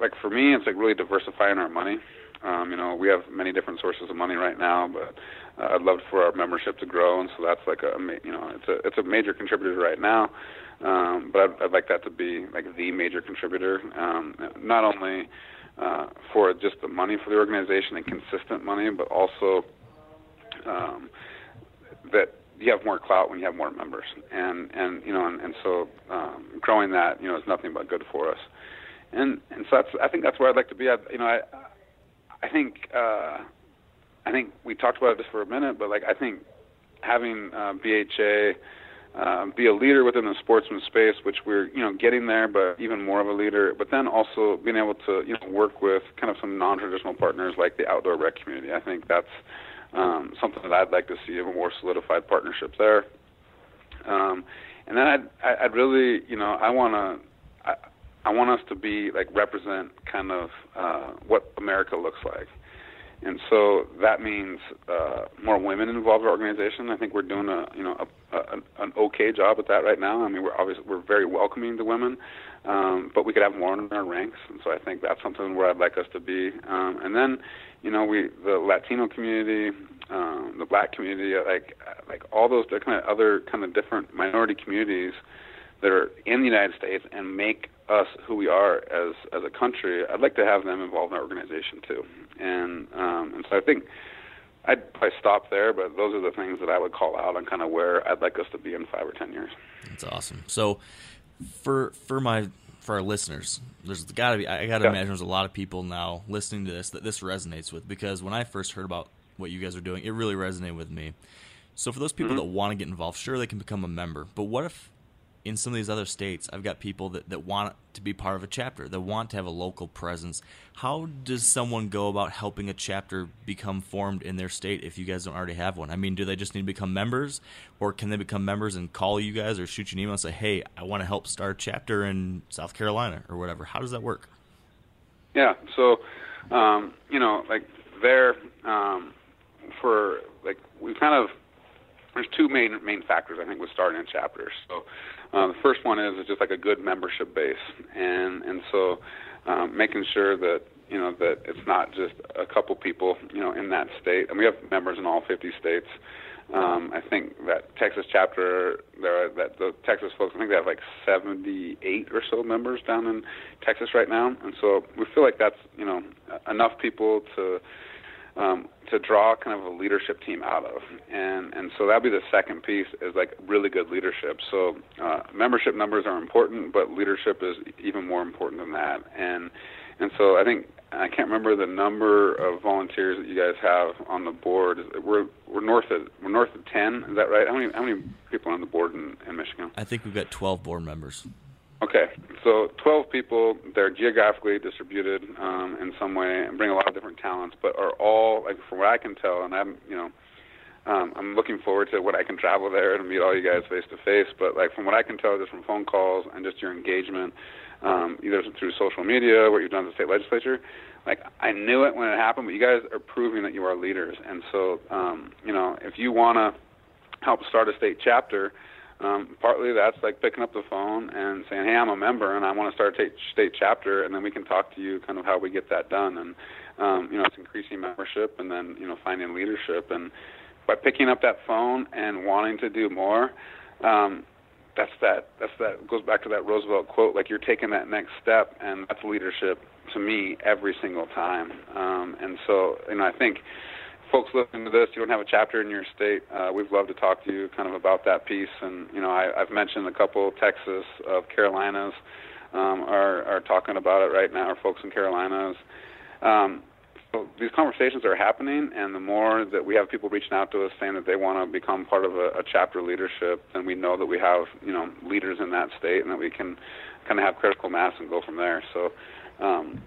like for me, it's like really diversifying our money. Um, you know, we have many different sources of money right now, but uh, I'd love for our membership to grow, and so that's like a you know it's a it's a major contributor right now. Um, but I'd, I'd like that to be like the major contributor, um, not only uh, for just the money for the organization and consistent money, but also um, that you have more clout when you have more members, and and you know and, and so um, growing that you know is nothing but good for us, and and so that's I think that's where I'd like to be. I, you know I I think uh, I think we talked about this for a minute, but like I think having uh, BHA uh, be a leader within the sportsman space, which we're you know getting there, but even more of a leader. But then also being able to you know work with kind of some non-traditional partners like the outdoor rec community. I think that's um, something that I'd like to see a more solidified partnership there. Um, and then I'd I'd really you know I want to. I, I want us to be like represent kind of uh, what America looks like. And so that means uh, more women involved in our organization. I think we're doing a you know a, a, an okay job at that right now. I mean, we're obviously we're very welcoming to women, um, but we could have more in our ranks. And so I think that's something where I'd like us to be. Um, and then, you know, we the Latino community, um, the Black community, like like all those kind of other kind of different minority communities that are in the United States and make us who we are as as a country, I'd like to have them involved in our organization too. And um, and so I think I'd probably stop there, but those are the things that I would call out on kind of where I'd like us to be in five or ten years. That's awesome. So for for my for our listeners, there's got to be I got to yeah. imagine there's a lot of people now listening to this that this resonates with because when I first heard about what you guys are doing, it really resonated with me. So for those people mm-hmm. that want to get involved, sure they can become a member, but what if in some of these other states, I've got people that, that want to be part of a chapter, that want to have a local presence. How does someone go about helping a chapter become formed in their state if you guys don't already have one? I mean, do they just need to become members, or can they become members and call you guys or shoot you an email and say, hey, I want to help start a chapter in South Carolina or whatever? How does that work? Yeah, so, um, you know, like there, um, for, like, we kind of, there's two main main factors I think with starting a chapter. So uh, the first one is, is just like a good membership base, and and so um, making sure that you know that it's not just a couple people you know in that state, and we have members in all 50 states. Um, I think that Texas chapter, there are, that the Texas folks, I think they have like 78 or so members down in Texas right now, and so we feel like that's you know enough people to um, to draw kind of a leadership team out of, and and so that'd be the second piece is like really good leadership. So uh, membership numbers are important, but leadership is even more important than that. And and so I think I can't remember the number of volunteers that you guys have on the board. We're we're north of we're north of ten. Is that right? How many how many people on the board in, in Michigan? I think we've got twelve board members. Okay, so 12 people. They're geographically distributed um, in some way and bring a lot of different talents, but are all, like from what I can tell, and I'm, you know, um, I'm looking forward to when I can travel there and meet all you guys face to face. But like from what I can tell, just from phone calls and just your engagement, um, either through social media, what you've done at the state legislature, like I knew it when it happened, but you guys are proving that you are leaders. And so, um, you know, if you want to help start a state chapter Um, partly that's like picking up the phone and saying, "Hey, I'm a member and I want to start a state chapter," and then we can talk to you kind of how we get that done. And um, you know, it's increasing membership and then you know finding leadership. And by picking up that phone and wanting to do more, um, that's that. That's that goes back to that Roosevelt quote. Like you're taking that next step, and that's leadership to me every single time. Um, and so, you know, I think folks listening to this, you don't have a chapter in your state, uh, we'd love to talk to you kind of about that piece. And you know, I, I've mentioned a couple, of Texas, of Carolinas, um, are are talking about it right now. Our folks in Carolinas. Um, so these conversations are happening, and the more that we have people reaching out to us saying that they want to become part of a, a chapter leadership, then we know that we have you know leaders in that state, and that we can kind of have critical mass and go from there. So um,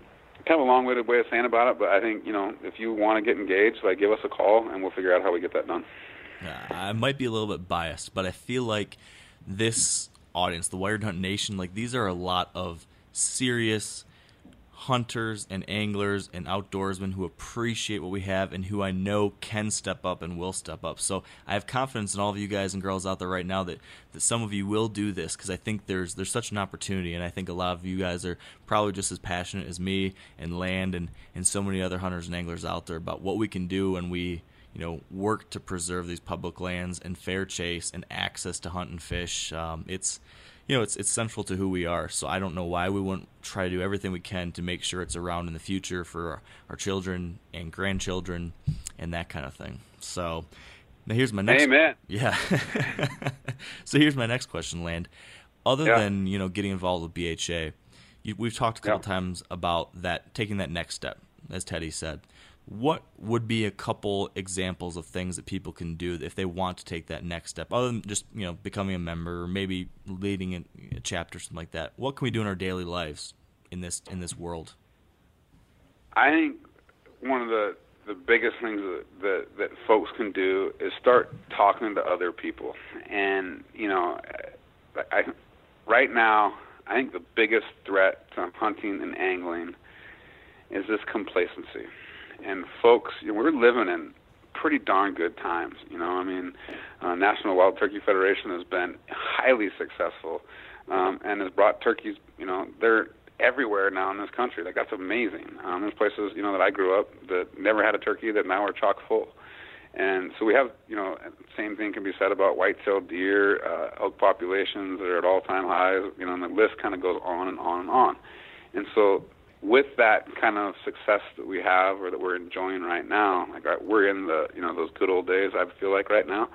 kind of a long-winded way of saying about it, but I think you know if you want to get engaged, like give us a call and we'll figure out how we get that done. Yeah, I might be a little bit biased, but I feel like this audience, the Wired Hunt Nation, like these are a lot of serious hunters and anglers and outdoorsmen who appreciate what we have and who I know can step up and will step up. So I have confidence in all of you guys and girls out there right now that, that some of you will do this because I think there's there's such an opportunity and I think a lot of you guys are probably just as passionate as me and Land and, and so many other hunters and anglers out there about what we can do when we you know work to preserve these public lands and fair chase and access to hunt and fish. Um, it's you know, it's it's central to who we are. So I don't know why we wouldn't try to do everything we can to make sure it's around in the future for our, our children and grandchildren and that kind of thing. So now here's my next. Amen. Yeah. so here's my next question, Land. Other Yeah. than you know getting involved with BHA, you, we've talked a couple Yeah. times about that taking that next step, as Teddy said. What would be a couple examples of things that people can do if they want to take that next step, other than just you know becoming a member or maybe leading a, chapter, or something like that? What can we do in our daily lives in this in this world? I think one of the the biggest things that, that that folks can do is start talking to other people. And you know, I right now I think the biggest threat to hunting and angling is this complacency. And folks, you know, we're living in pretty darn good times. You know, I mean, uh, National Wild Turkey Federation has been highly successful um, and has brought turkeys. You know, they're everywhere now in this country. Like that's amazing. Um, there's places you know that I grew up that never had a turkey that now are chock full. And so we have, you know, same thing can be said about white-tailed deer, uh, elk populations that are at all-time highs. You know, and the list kind of goes on and on and on. And so with that kind of success that we have or that we're enjoying right now, like uh, we're in the, you know, those good old days. I feel like right now,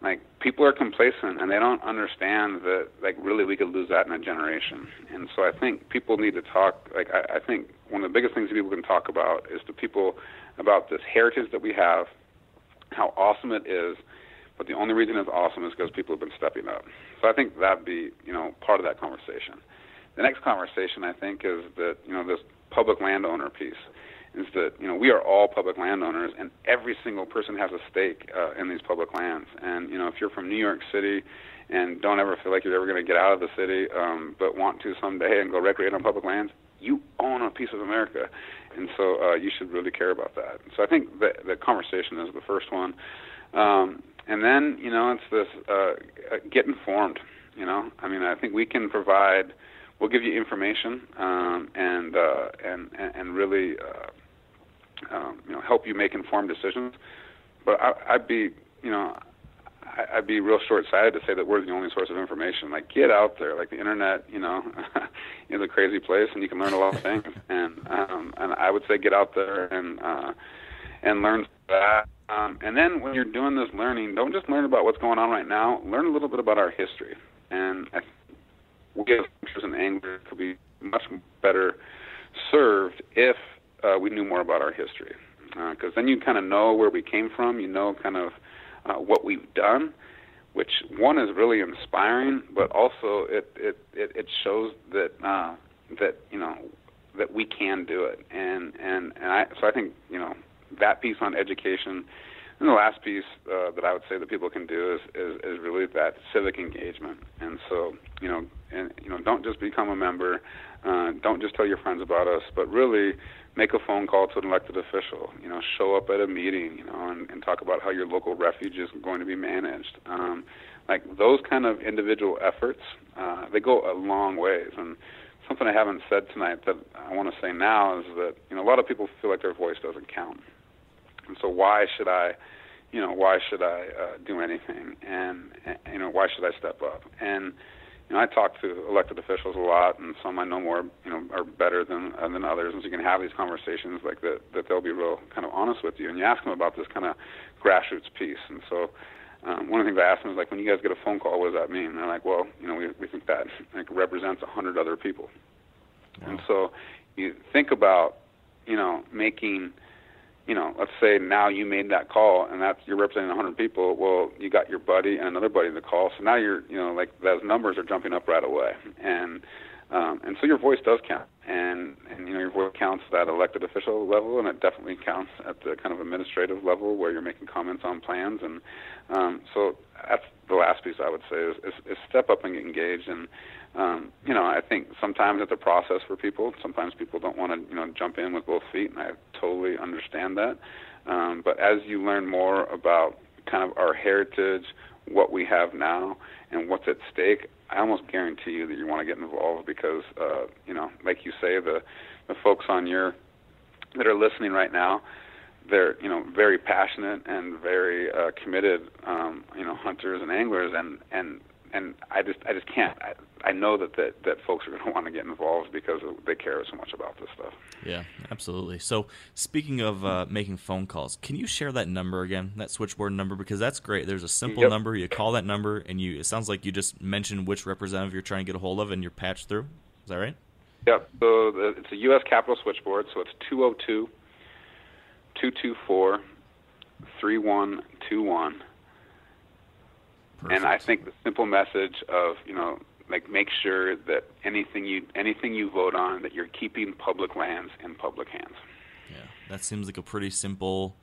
like people are complacent and they don't understand that like really we could lose that in a generation. And so I think people need to talk. Like I, I think one of the biggest things people can talk about is to people about this heritage that we have, how awesome it is. But the only reason it's awesome is because people have been stepping up. So I think that'd be you know part of that conversation. The next conversation I think is that you know this public landowner piece is that you know we are all public landowners and every single person has a stake uh, in these public lands. And you know if you're from New York City and don't ever feel like you're ever going to get out of the city um, but want to someday and go recreate on public lands you own a piece of America. And so uh, you should really care about that. So I think that the conversation is the first one. Um, and then you know it's this uh, get informed you know. I mean I think we can provide we'll give you information um, and, uh, and and really uh, um, you know help you make informed decisions. But I, I'd be you know I, I'd be real short-sighted to say that we're the only source of information. Like get out there, like the internet, you know, is a crazy place, and you can learn a lot of things. And um, and I would say get out there and uh, and learn that. Um, and then when you're doing this learning, don't just learn about what's going on right now. Learn a little bit about our history. And I we as hunters and anglers could be much better served if uh, we knew more about our history. Because then you kind of know where we came from, you know kind of uh, what we've done, which one is really inspiring, but also it it it, it shows that uh, that you know that we can do it. And and and I so I think you know that piece on education. And the last piece uh, that I would say that people can do is, is, is really that civic engagement. And so, you know, and you know, don't just become a member, uh, don't just tell your friends about us, but really make a phone call to an elected official. You know, show up at a meeting, you know, and, and talk about how your local refuge is going to be managed. Um, like those kind of individual efforts, uh, they go a long ways. And something I haven't said tonight that I want to say now is that you know a lot of people feel like their voice doesn't count, and so why should I, you know, why should I uh, do anything? And, and you know, why should I step up? And you know, I talk to elected officials a lot, and some I know more, you know, are better than uh, than others. And so you can have these conversations like that, that they'll be real kind of honest with you, and you ask them about this kind of grassroots piece. And so, um, one of the things I ask them is like, when you guys get a phone call, what does that mean? And they're like, well, you know, we we think that like represents a hundred other people. Wow. And so, you think about, you know, making you know, let's say now you made that call and that's you're representing 100 people. Well, you got your buddy and another buddy in the call, so now you're, you know, like those numbers are jumping up right away, and um, and so your voice does count, and and you know your voice counts at that elected official level, and it definitely counts at the kind of administrative level where you're making comments on plans, and um, so that's the last piece I would say is, is, is step up and get engaged. And um, you know, I think sometimes it's a process for people. Sometimes people don't want to, you know, jump in with both feet, and I totally understand that. Um, but as you learn more about kind of our heritage, what we have now, and what's at stake, I almost guarantee you that you want to get involved because, uh, you know, like you say, the the folks on your that are listening right now, they're you know very passionate and very uh, committed, um, you know, hunters and anglers, and and and I just I just can't. I, I know that, that that folks are going to want to get involved because they care so much about this stuff. Yeah, absolutely. So speaking of uh, making phone calls, can you share that number again, that switchboard number? Because that's great. There's a simple yep. number. You call that number, and you. It sounds like you just mentioned which representative you're trying to get a hold of, and you're patched through. Is that right? Yep. So the, it's a U.S. Capitol switchboard. So it's 202 224 3121 Perfect. And I think the simple message of you know like make sure that anything you anything you vote on that you're keeping public lands in public hands. Yeah, that seems like a pretty simple,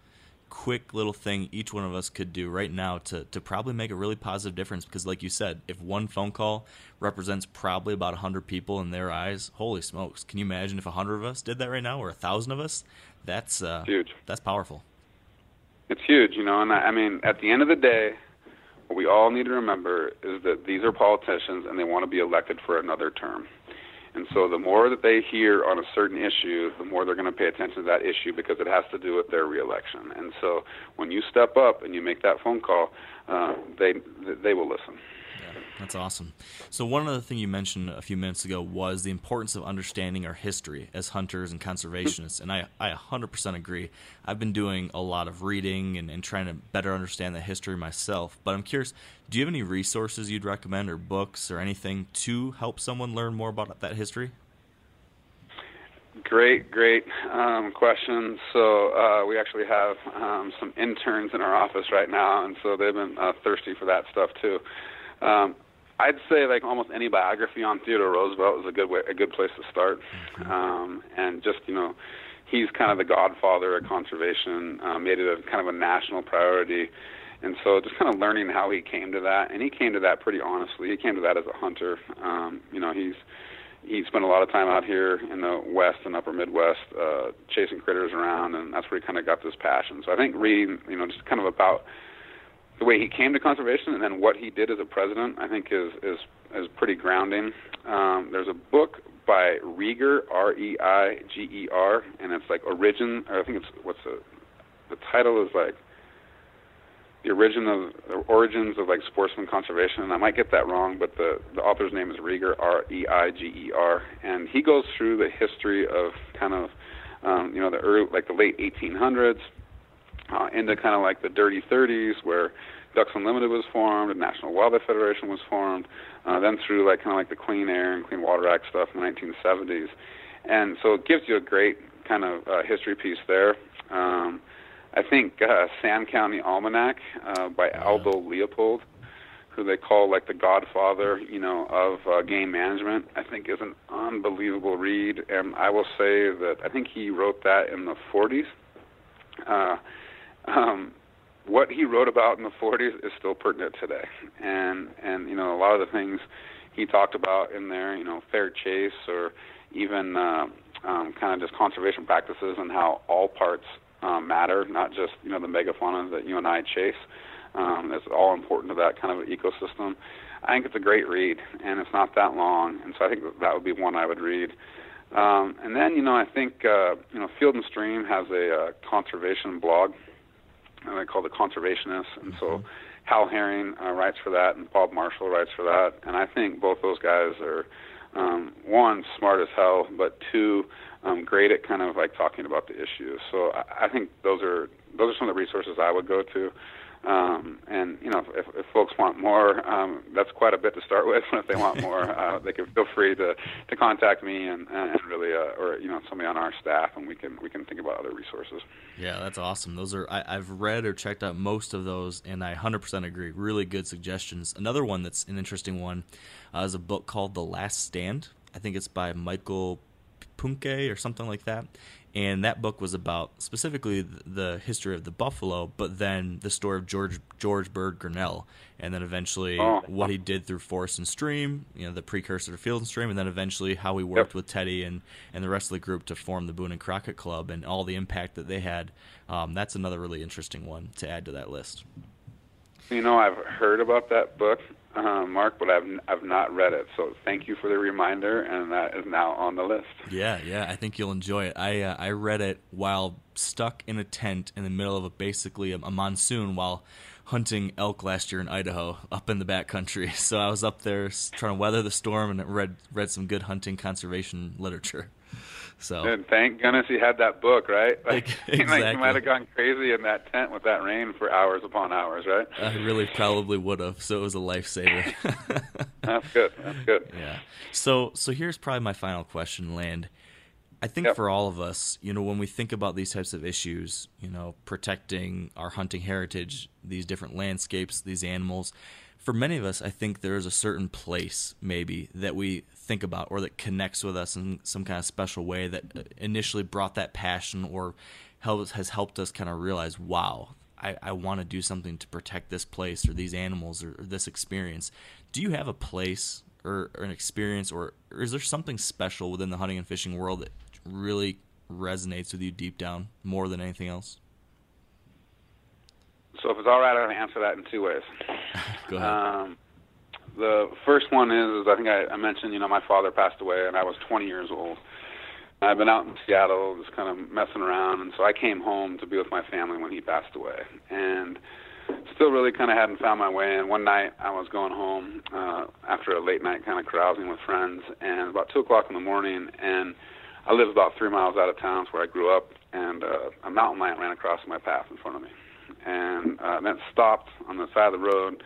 quick little thing each one of us could do right now to to probably make a really positive difference. Because like you said, if one phone call represents probably about hundred people in their eyes, holy smokes! Can you imagine if hundred of us did that right now, or a thousand of us? That's uh, huge. That's powerful. It's huge, you know. And I, I mean, at the end of the day, what we all need to remember is that these are politicians and they want to be elected for another term. And so the more that they hear on a certain issue, the more they're going to pay attention to that issue because it has to do with their reelection. And so when you step up and you make that phone call, uh, they they will listen. That's awesome. So one other thing you mentioned a few minutes ago was the importance of understanding our history as hunters and conservationists, and I, I 100% agree. I've been doing a lot of reading and, and trying to better understand the history myself, but I'm curious, do you have any resources you'd recommend or books or anything to help someone learn more about that history? Great, great um, question. So uh, we actually have um, some interns in our office right now, and so they've been uh, thirsty for that stuff too. Um, I'd say like almost any biography on Theodore Roosevelt is a good way, a good place to start, mm-hmm. um, and just you know, he's kind of the godfather of conservation, uh, made it a kind of a national priority, and so just kind of learning how he came to that, and he came to that pretty honestly. He came to that as a hunter. Um, you know, he's he spent a lot of time out here in the West and Upper Midwest uh, chasing critters around, and that's where he kind of got this passion. So I think reading, you know, just kind of about the way he came to conservation and then what he did as a president, I think is is is pretty grounding. Um, there's a book by Reiger, R E I G E R, and it's like origin. Or I think it's what's the the title is like the origin of the origins of like sportsman conservation. And I might get that wrong, but the the author's name is Reiger, R E I G E R, and he goes through the history of kind of um, you know the early like the late 1800s uh, into kind of like the dirty 30s where Ducks Unlimited was formed, the National Wildlife Federation was formed, uh, then through like kind of like the Clean Air and Clean Water Act stuff in the 1970s, and so it gives you a great kind of uh, history piece there. Um, I think uh, Sand County Almanac uh, by Aldo Leopold, who they call like the godfather, you know, of uh, game management, I think is an unbelievable read, and I will say that I think he wrote that in the 40s. Uh, um, what he wrote about in the 40s is still pertinent today, and and you know a lot of the things he talked about in there, you know, fair chase or even uh, um, kind of just conservation practices and how all parts um, matter, not just you know the megafauna that you and I chase. um, that's all important to that kind of ecosystem. I think it's a great read, and it's not that long, and so I think that would be one I would read. Um, and then, you know, I think uh, you know Field and Stream has a uh, conservation blog, and they call it Conservationists, and so mm-hmm. Hal Herring uh, writes for that, and Bob Marshall writes for that, and I think both those guys are um, one smart as hell, but two um, great at kind of like talking about the issues. So I, I think those are those are some of the resources I would go to. Um, and you know, if, if folks want more, um, that's quite a bit to start with. if they want more, uh, they can feel free to, to contact me and, and really, uh, or you know, somebody on our staff, and we can we can think about other resources. Yeah, that's awesome. Those are I, I've read or checked out most of those, and I 100% agree. Really good suggestions. Another one that's an interesting one uh, is a book called The Last Stand. I think it's by Michael Punke or something like that and that book was about specifically the history of the buffalo, but then the story of George George Bird Grinnell, and then eventually oh. what he did through Forest and Stream, you know, the precursor to Field and Stream, and then eventually how he worked yep. with Teddy and and the rest of the group to form the Boone and Crockett Club and all the impact that they had. Um, that's another really interesting one to add to that list. You know, I've heard about that book, uh, Mark, but I've I've not read it. So thank you for the reminder, and that is now on the list. Yeah, yeah, I think you'll enjoy it. I uh, I read it while stuck in a tent in the middle of a basically a, a monsoon while hunting elk last year in Idaho, up in the backcountry. So I was up there trying to weather the storm and read read some good hunting conservation literature. So and thank goodness he had that book, right? Like, exactly. like he might have gone crazy in that tent with that rain for hours upon hours, right? I really probably would have. So it was a lifesaver. That's good. That's good. Yeah. So so here's probably my final question, Land. I think yep. for all of us, you know, when we think about these types of issues, you know, protecting our hunting heritage, these different landscapes, these animals, for many of us, I think there is a certain place maybe that we think about or that connects with us in some kind of special way that initially brought that passion or helps, has helped us kind of realize, wow, I, I want to do something to protect this place or these animals or, or this experience. Do you have a place or, or an experience or, or is there something special within the hunting and fishing world that really resonates with you deep down more than anything else? So if it's all right, I'm going to answer that in two ways. Go ahead. Um, the first one is, is I think I, I mentioned, you know, my father passed away, and I was 20 years old. I've been out in Seattle just kind of messing around, and so I came home to be with my family when he passed away, and still really kind of hadn't found my way. And one night I was going home uh, after a late night kind of carousing with friends, and about two o'clock in the morning, and I live about three miles out of town where I grew up, and uh, a mountain lion ran across my path in front of me, and uh, then stopped on the side of the road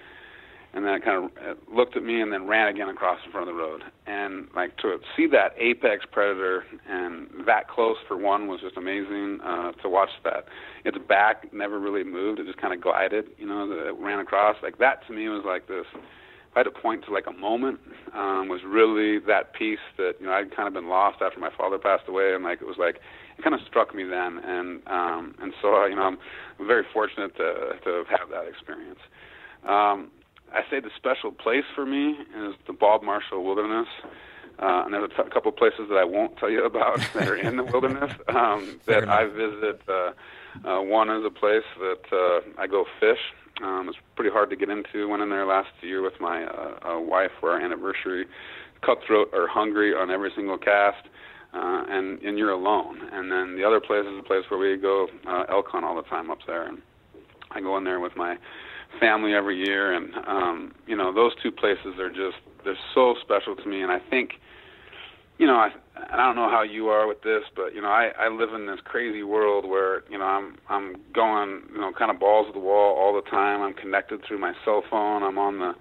and then it kind of looked at me and then ran again across in front of the road. And like to see that apex predator and that close for one was just amazing. Uh, to watch that, its back never really moved; it just kind of glided. You know, it ran across. Like that to me was like this. If I had to point to like a moment, um, was really that piece that you know I'd kind of been lost after my father passed away, and like it was like it kind of struck me then, and um, and so you know I'm very fortunate to to have that experience. Um, I say the special place for me is the Bob Marshall Wilderness. Uh, and there's a t- couple places that I won't tell you about that are in the wilderness um, that I visit. Uh, uh, one is a place that uh, I go fish. Um, it's pretty hard to get into. Went in there last year with my uh, uh, wife for our anniversary. Cutthroat or hungry on every single cast, uh, and and you're alone. And then the other place is a place where we go uh, elk hunt all the time up there. And I go in there with my family every year, and um, you know those two places are just they're so special to me. And I think, you know, I I don't know how you are with this, but you know I I live in this crazy world where you know I'm I'm going you know kind of balls to the wall all the time. I'm connected through my cell phone. I'm on the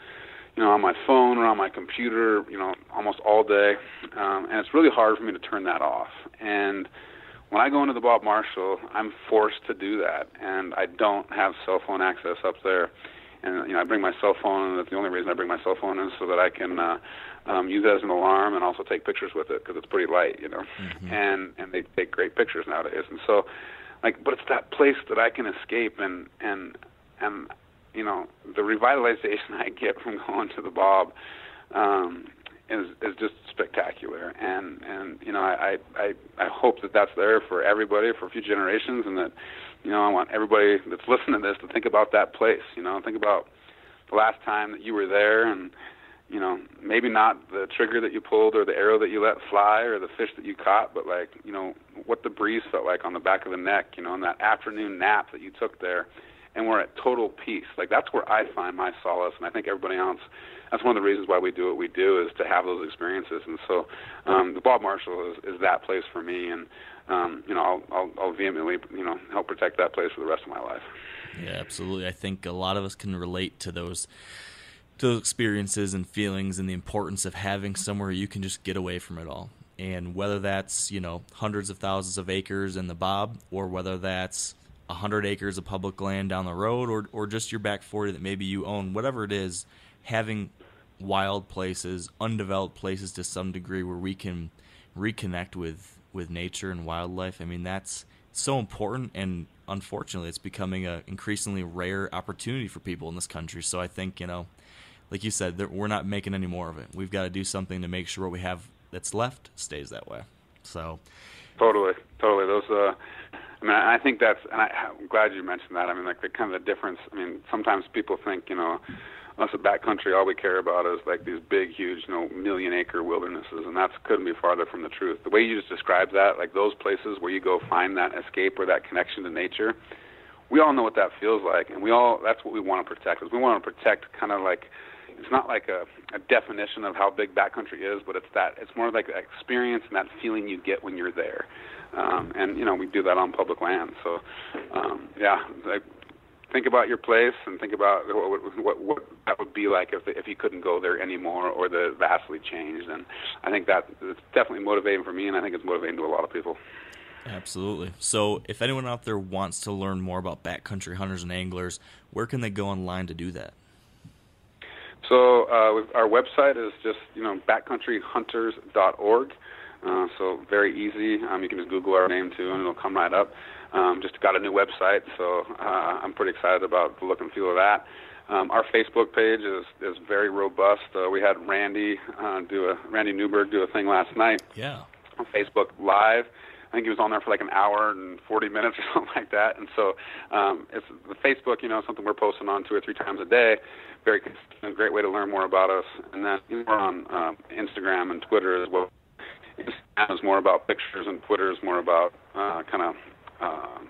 you know on my phone or on my computer you know almost all day, um, and it's really hard for me to turn that off. And when I go into the Bob Marshall, I'm forced to do that, and I don't have cell phone access up there. And you know, I bring my cell phone, and that's the only reason I bring my cell phone is so that I can uh, um, use it as an alarm and also take pictures with it because it's pretty light, you know. Mm-hmm. And and they take great pictures nowadays. And so, like, but it's that place that I can escape and and and you know the revitalization I get from going to the Bob. Um, is is just spectacular, and and you know I I I hope that that's there for everybody for future generations, and that you know I want everybody that's listening to this to think about that place. You know, think about the last time that you were there, and you know maybe not the trigger that you pulled or the arrow that you let fly or the fish that you caught, but like you know what the breeze felt like on the back of the neck. You know, and that afternoon nap that you took there, and we're at total peace. Like that's where I find my solace, and I think everybody else that's one of the reasons why we do what we do is to have those experiences. And so, um, the Bob Marshall is, is that place for me, and um, you know, I'll, I'll, I'll vehemently, you know, help protect that place for the rest of my life. Yeah, absolutely. I think a lot of us can relate to those to those experiences and feelings and the importance of having somewhere you can just get away from it all. And whether that's, you know, hundreds of thousands of acres in the Bob or whether that's a hundred acres of public land down the road or or just your back forty that maybe you own, whatever it is, having wild places, undeveloped places to some degree where we can reconnect with with nature and wildlife. I mean, that's so important and unfortunately it's becoming an increasingly rare opportunity for people in this country. So I think, you know, like you said, we're not making any more of it. We've got to do something to make sure what we have that's left stays that way. So totally, totally. Those uh I mean, I think that's, and I, I'm glad you mentioned that. I mean, like the kind of the difference. I mean, sometimes people think, you know, us at backcountry, all we care about is like these big, huge, you know, million acre wildernesses, and that couldn't be farther from the truth. The way you just described that, like those places where you go find that escape or that connection to nature, we all know what that feels like, and we all that's what we want to protect. Is we want to protect kind of like it's not like a, a definition of how big backcountry is, but it's that it's more like that experience and that feeling you get when you're there. Um, and you know we do that on public land. So um, yeah, like think about your place and think about what, what, what that would be like if if you couldn't go there anymore or the vastly changed. And I think that it's definitely motivating for me, and I think it's motivating to a lot of people. Absolutely. So, if anyone out there wants to learn more about backcountry hunters and anglers, where can they go online to do that? So, uh, our website is just you know backcountryhunters.org. Uh, so very easy. Um, you can just Google our name too, and it'll come right up. Um, just got a new website, so uh, I'm pretty excited about the look and feel of that. Um, our Facebook page is is very robust. Uh, we had Randy uh, do a Randy Newberg do a thing last night. Yeah. On Facebook Live. I think he was on there for like an hour and 40 minutes or something like that. And so um, it's the Facebook, you know, something we're posting on two or three times a day. Very a great way to learn more about us. And then you know, we're on uh, Instagram and Twitter as well. Instagram is more about pictures, and Twitter is more about uh, kind of um,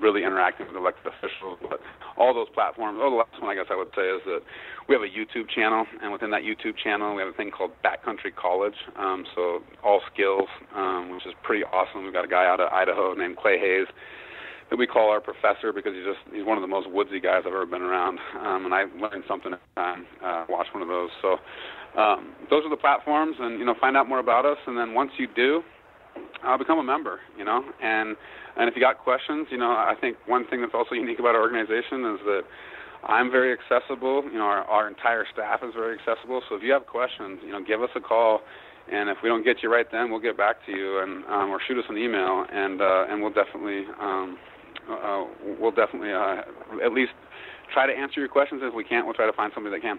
really interacting with elected officials. But all those platforms. Oh, the last one I guess I would say is that we have a YouTube channel, and within that YouTube channel, we have a thing called Backcountry College. Um, so all skills, um, which is pretty awesome. We've got a guy out of Idaho named Clay Hayes that we call our professor because he's just he's one of the most woodsy guys I've ever been around. Um, and I learned something every time uh, watch one of those. So um, those are the platforms, and you know, find out more about us. And then once you do, uh, become a member. You know, and and if you got questions, you know, I think one thing that's also unique about our organization is that I'm very accessible. You know, our, our entire staff is very accessible. So if you have questions, you know, give us a call. And if we don't get you right then, we'll get back to you, and um, or shoot us an email, and uh, and we'll definitely um, uh, we'll definitely uh, at least try to answer your questions. If we can't, we'll try to find somebody that can.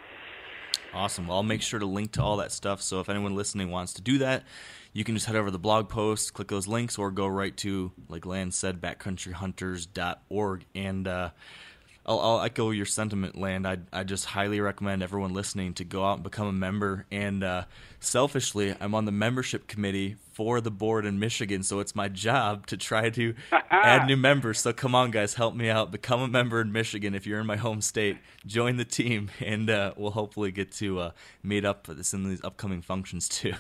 Awesome. Well, I'll make sure to link to all that stuff. So if anyone listening wants to do that, you can just head over to the blog post, click those links, or go right to, like Land said, backcountryhunters.org. And uh, I'll, I'll, echo your sentiment, Land. I, I just highly recommend everyone listening to go out and become a member. And uh, selfishly, I'm on the membership committee for the board in Michigan, so it's my job to try to add new members. So come on, guys, help me out. Become a member in Michigan if you're in my home state. Join the team, and uh, we'll hopefully get to uh, meet up for this in these upcoming functions too.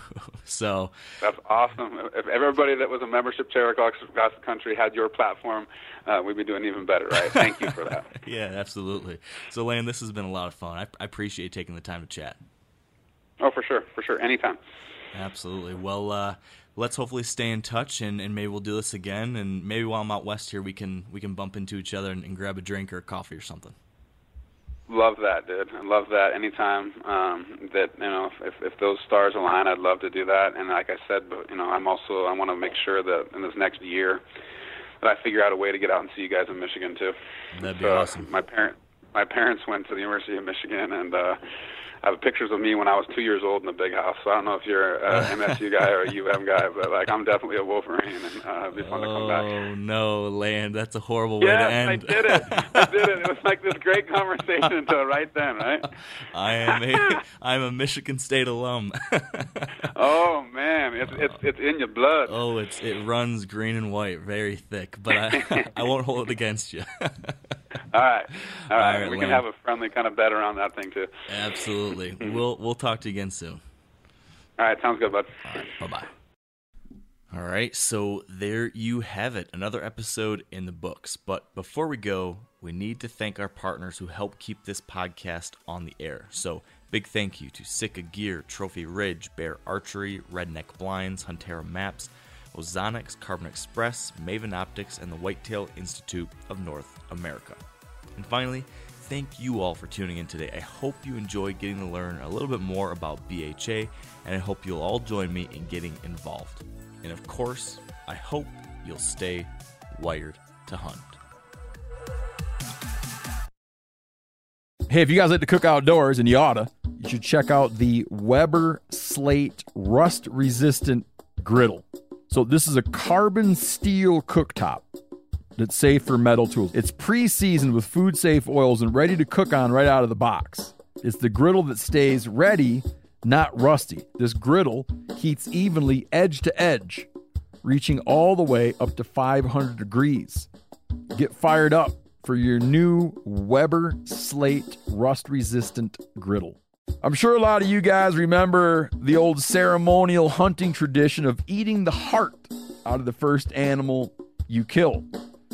so that's awesome. If everybody that was a membership chair across the country had your platform, uh, we'd be doing even better, right? Thank you for that. yeah, absolutely. So, Land, this has been a lot of fun. I, I appreciate taking the time to chat. Oh, for sure, for sure, anytime. Absolutely. Well, uh, let's hopefully stay in touch and, and maybe we'll do this again and maybe while I'm out west here we can we can bump into each other and, and grab a drink or a coffee or something. Love that, dude. I love that. Anytime um, that you know, if, if those stars align, I'd love to do that. And like I said, but you know, I'm also I want to make sure that in this next year that I figure out a way to get out and see you guys in Michigan too. That'd be so awesome. My parent, my parents went to the University of Michigan, and uh, I have pictures of me when I was two years old in the big house. So I don't know if you're an MSU guy or a UM guy, but like I'm definitely a Wolverine, and uh, it'd be fun oh, to come back. Oh no, Land! That's a horrible yes, way to end. I did it. I did it. It was like this great conversation until right then, right? I am a I'm a Michigan State alum. oh man, it's it's it's in your blood. Oh, it's it runs green and white, very thick. But I I won't hold it against you. all right, all right. All right, we can have a friendly kind of bet around that thing too. Absolutely. we'll we'll talk to you again soon. All right, sounds good, bud. All right, bye bye. All right, so there you have it, another episode in the books. But before we go, we need to thank our partners who help keep this podcast on the air. So, big thank you to Sitka Gear, Trophy Ridge, Bear Archery, Redneck Blinds, Huntera Maps, Ozonics, Carbon Express, Maven Optics, and the Whitetail Institute of North America. And finally, thank you all for tuning in today. I hope you enjoyed getting to learn a little bit more about BHA, and I hope you'll all join me in getting involved. And of course, I hope you'll stay wired to hunt. Hey, if you guys like to cook outdoors, and you oughta, you should check out the Weber Slate Rust Resistant Griddle. So, this is a carbon steel cooktop that's safe for metal tools. It's pre seasoned with food safe oils and ready to cook on right out of the box. It's the griddle that stays ready, not rusty. This griddle heats evenly edge to edge, reaching all the way up to 500 degrees. Get fired up for your new Weber Slate rust resistant griddle. I'm sure a lot of you guys remember the old ceremonial hunting tradition of eating the heart out of the first animal you kill.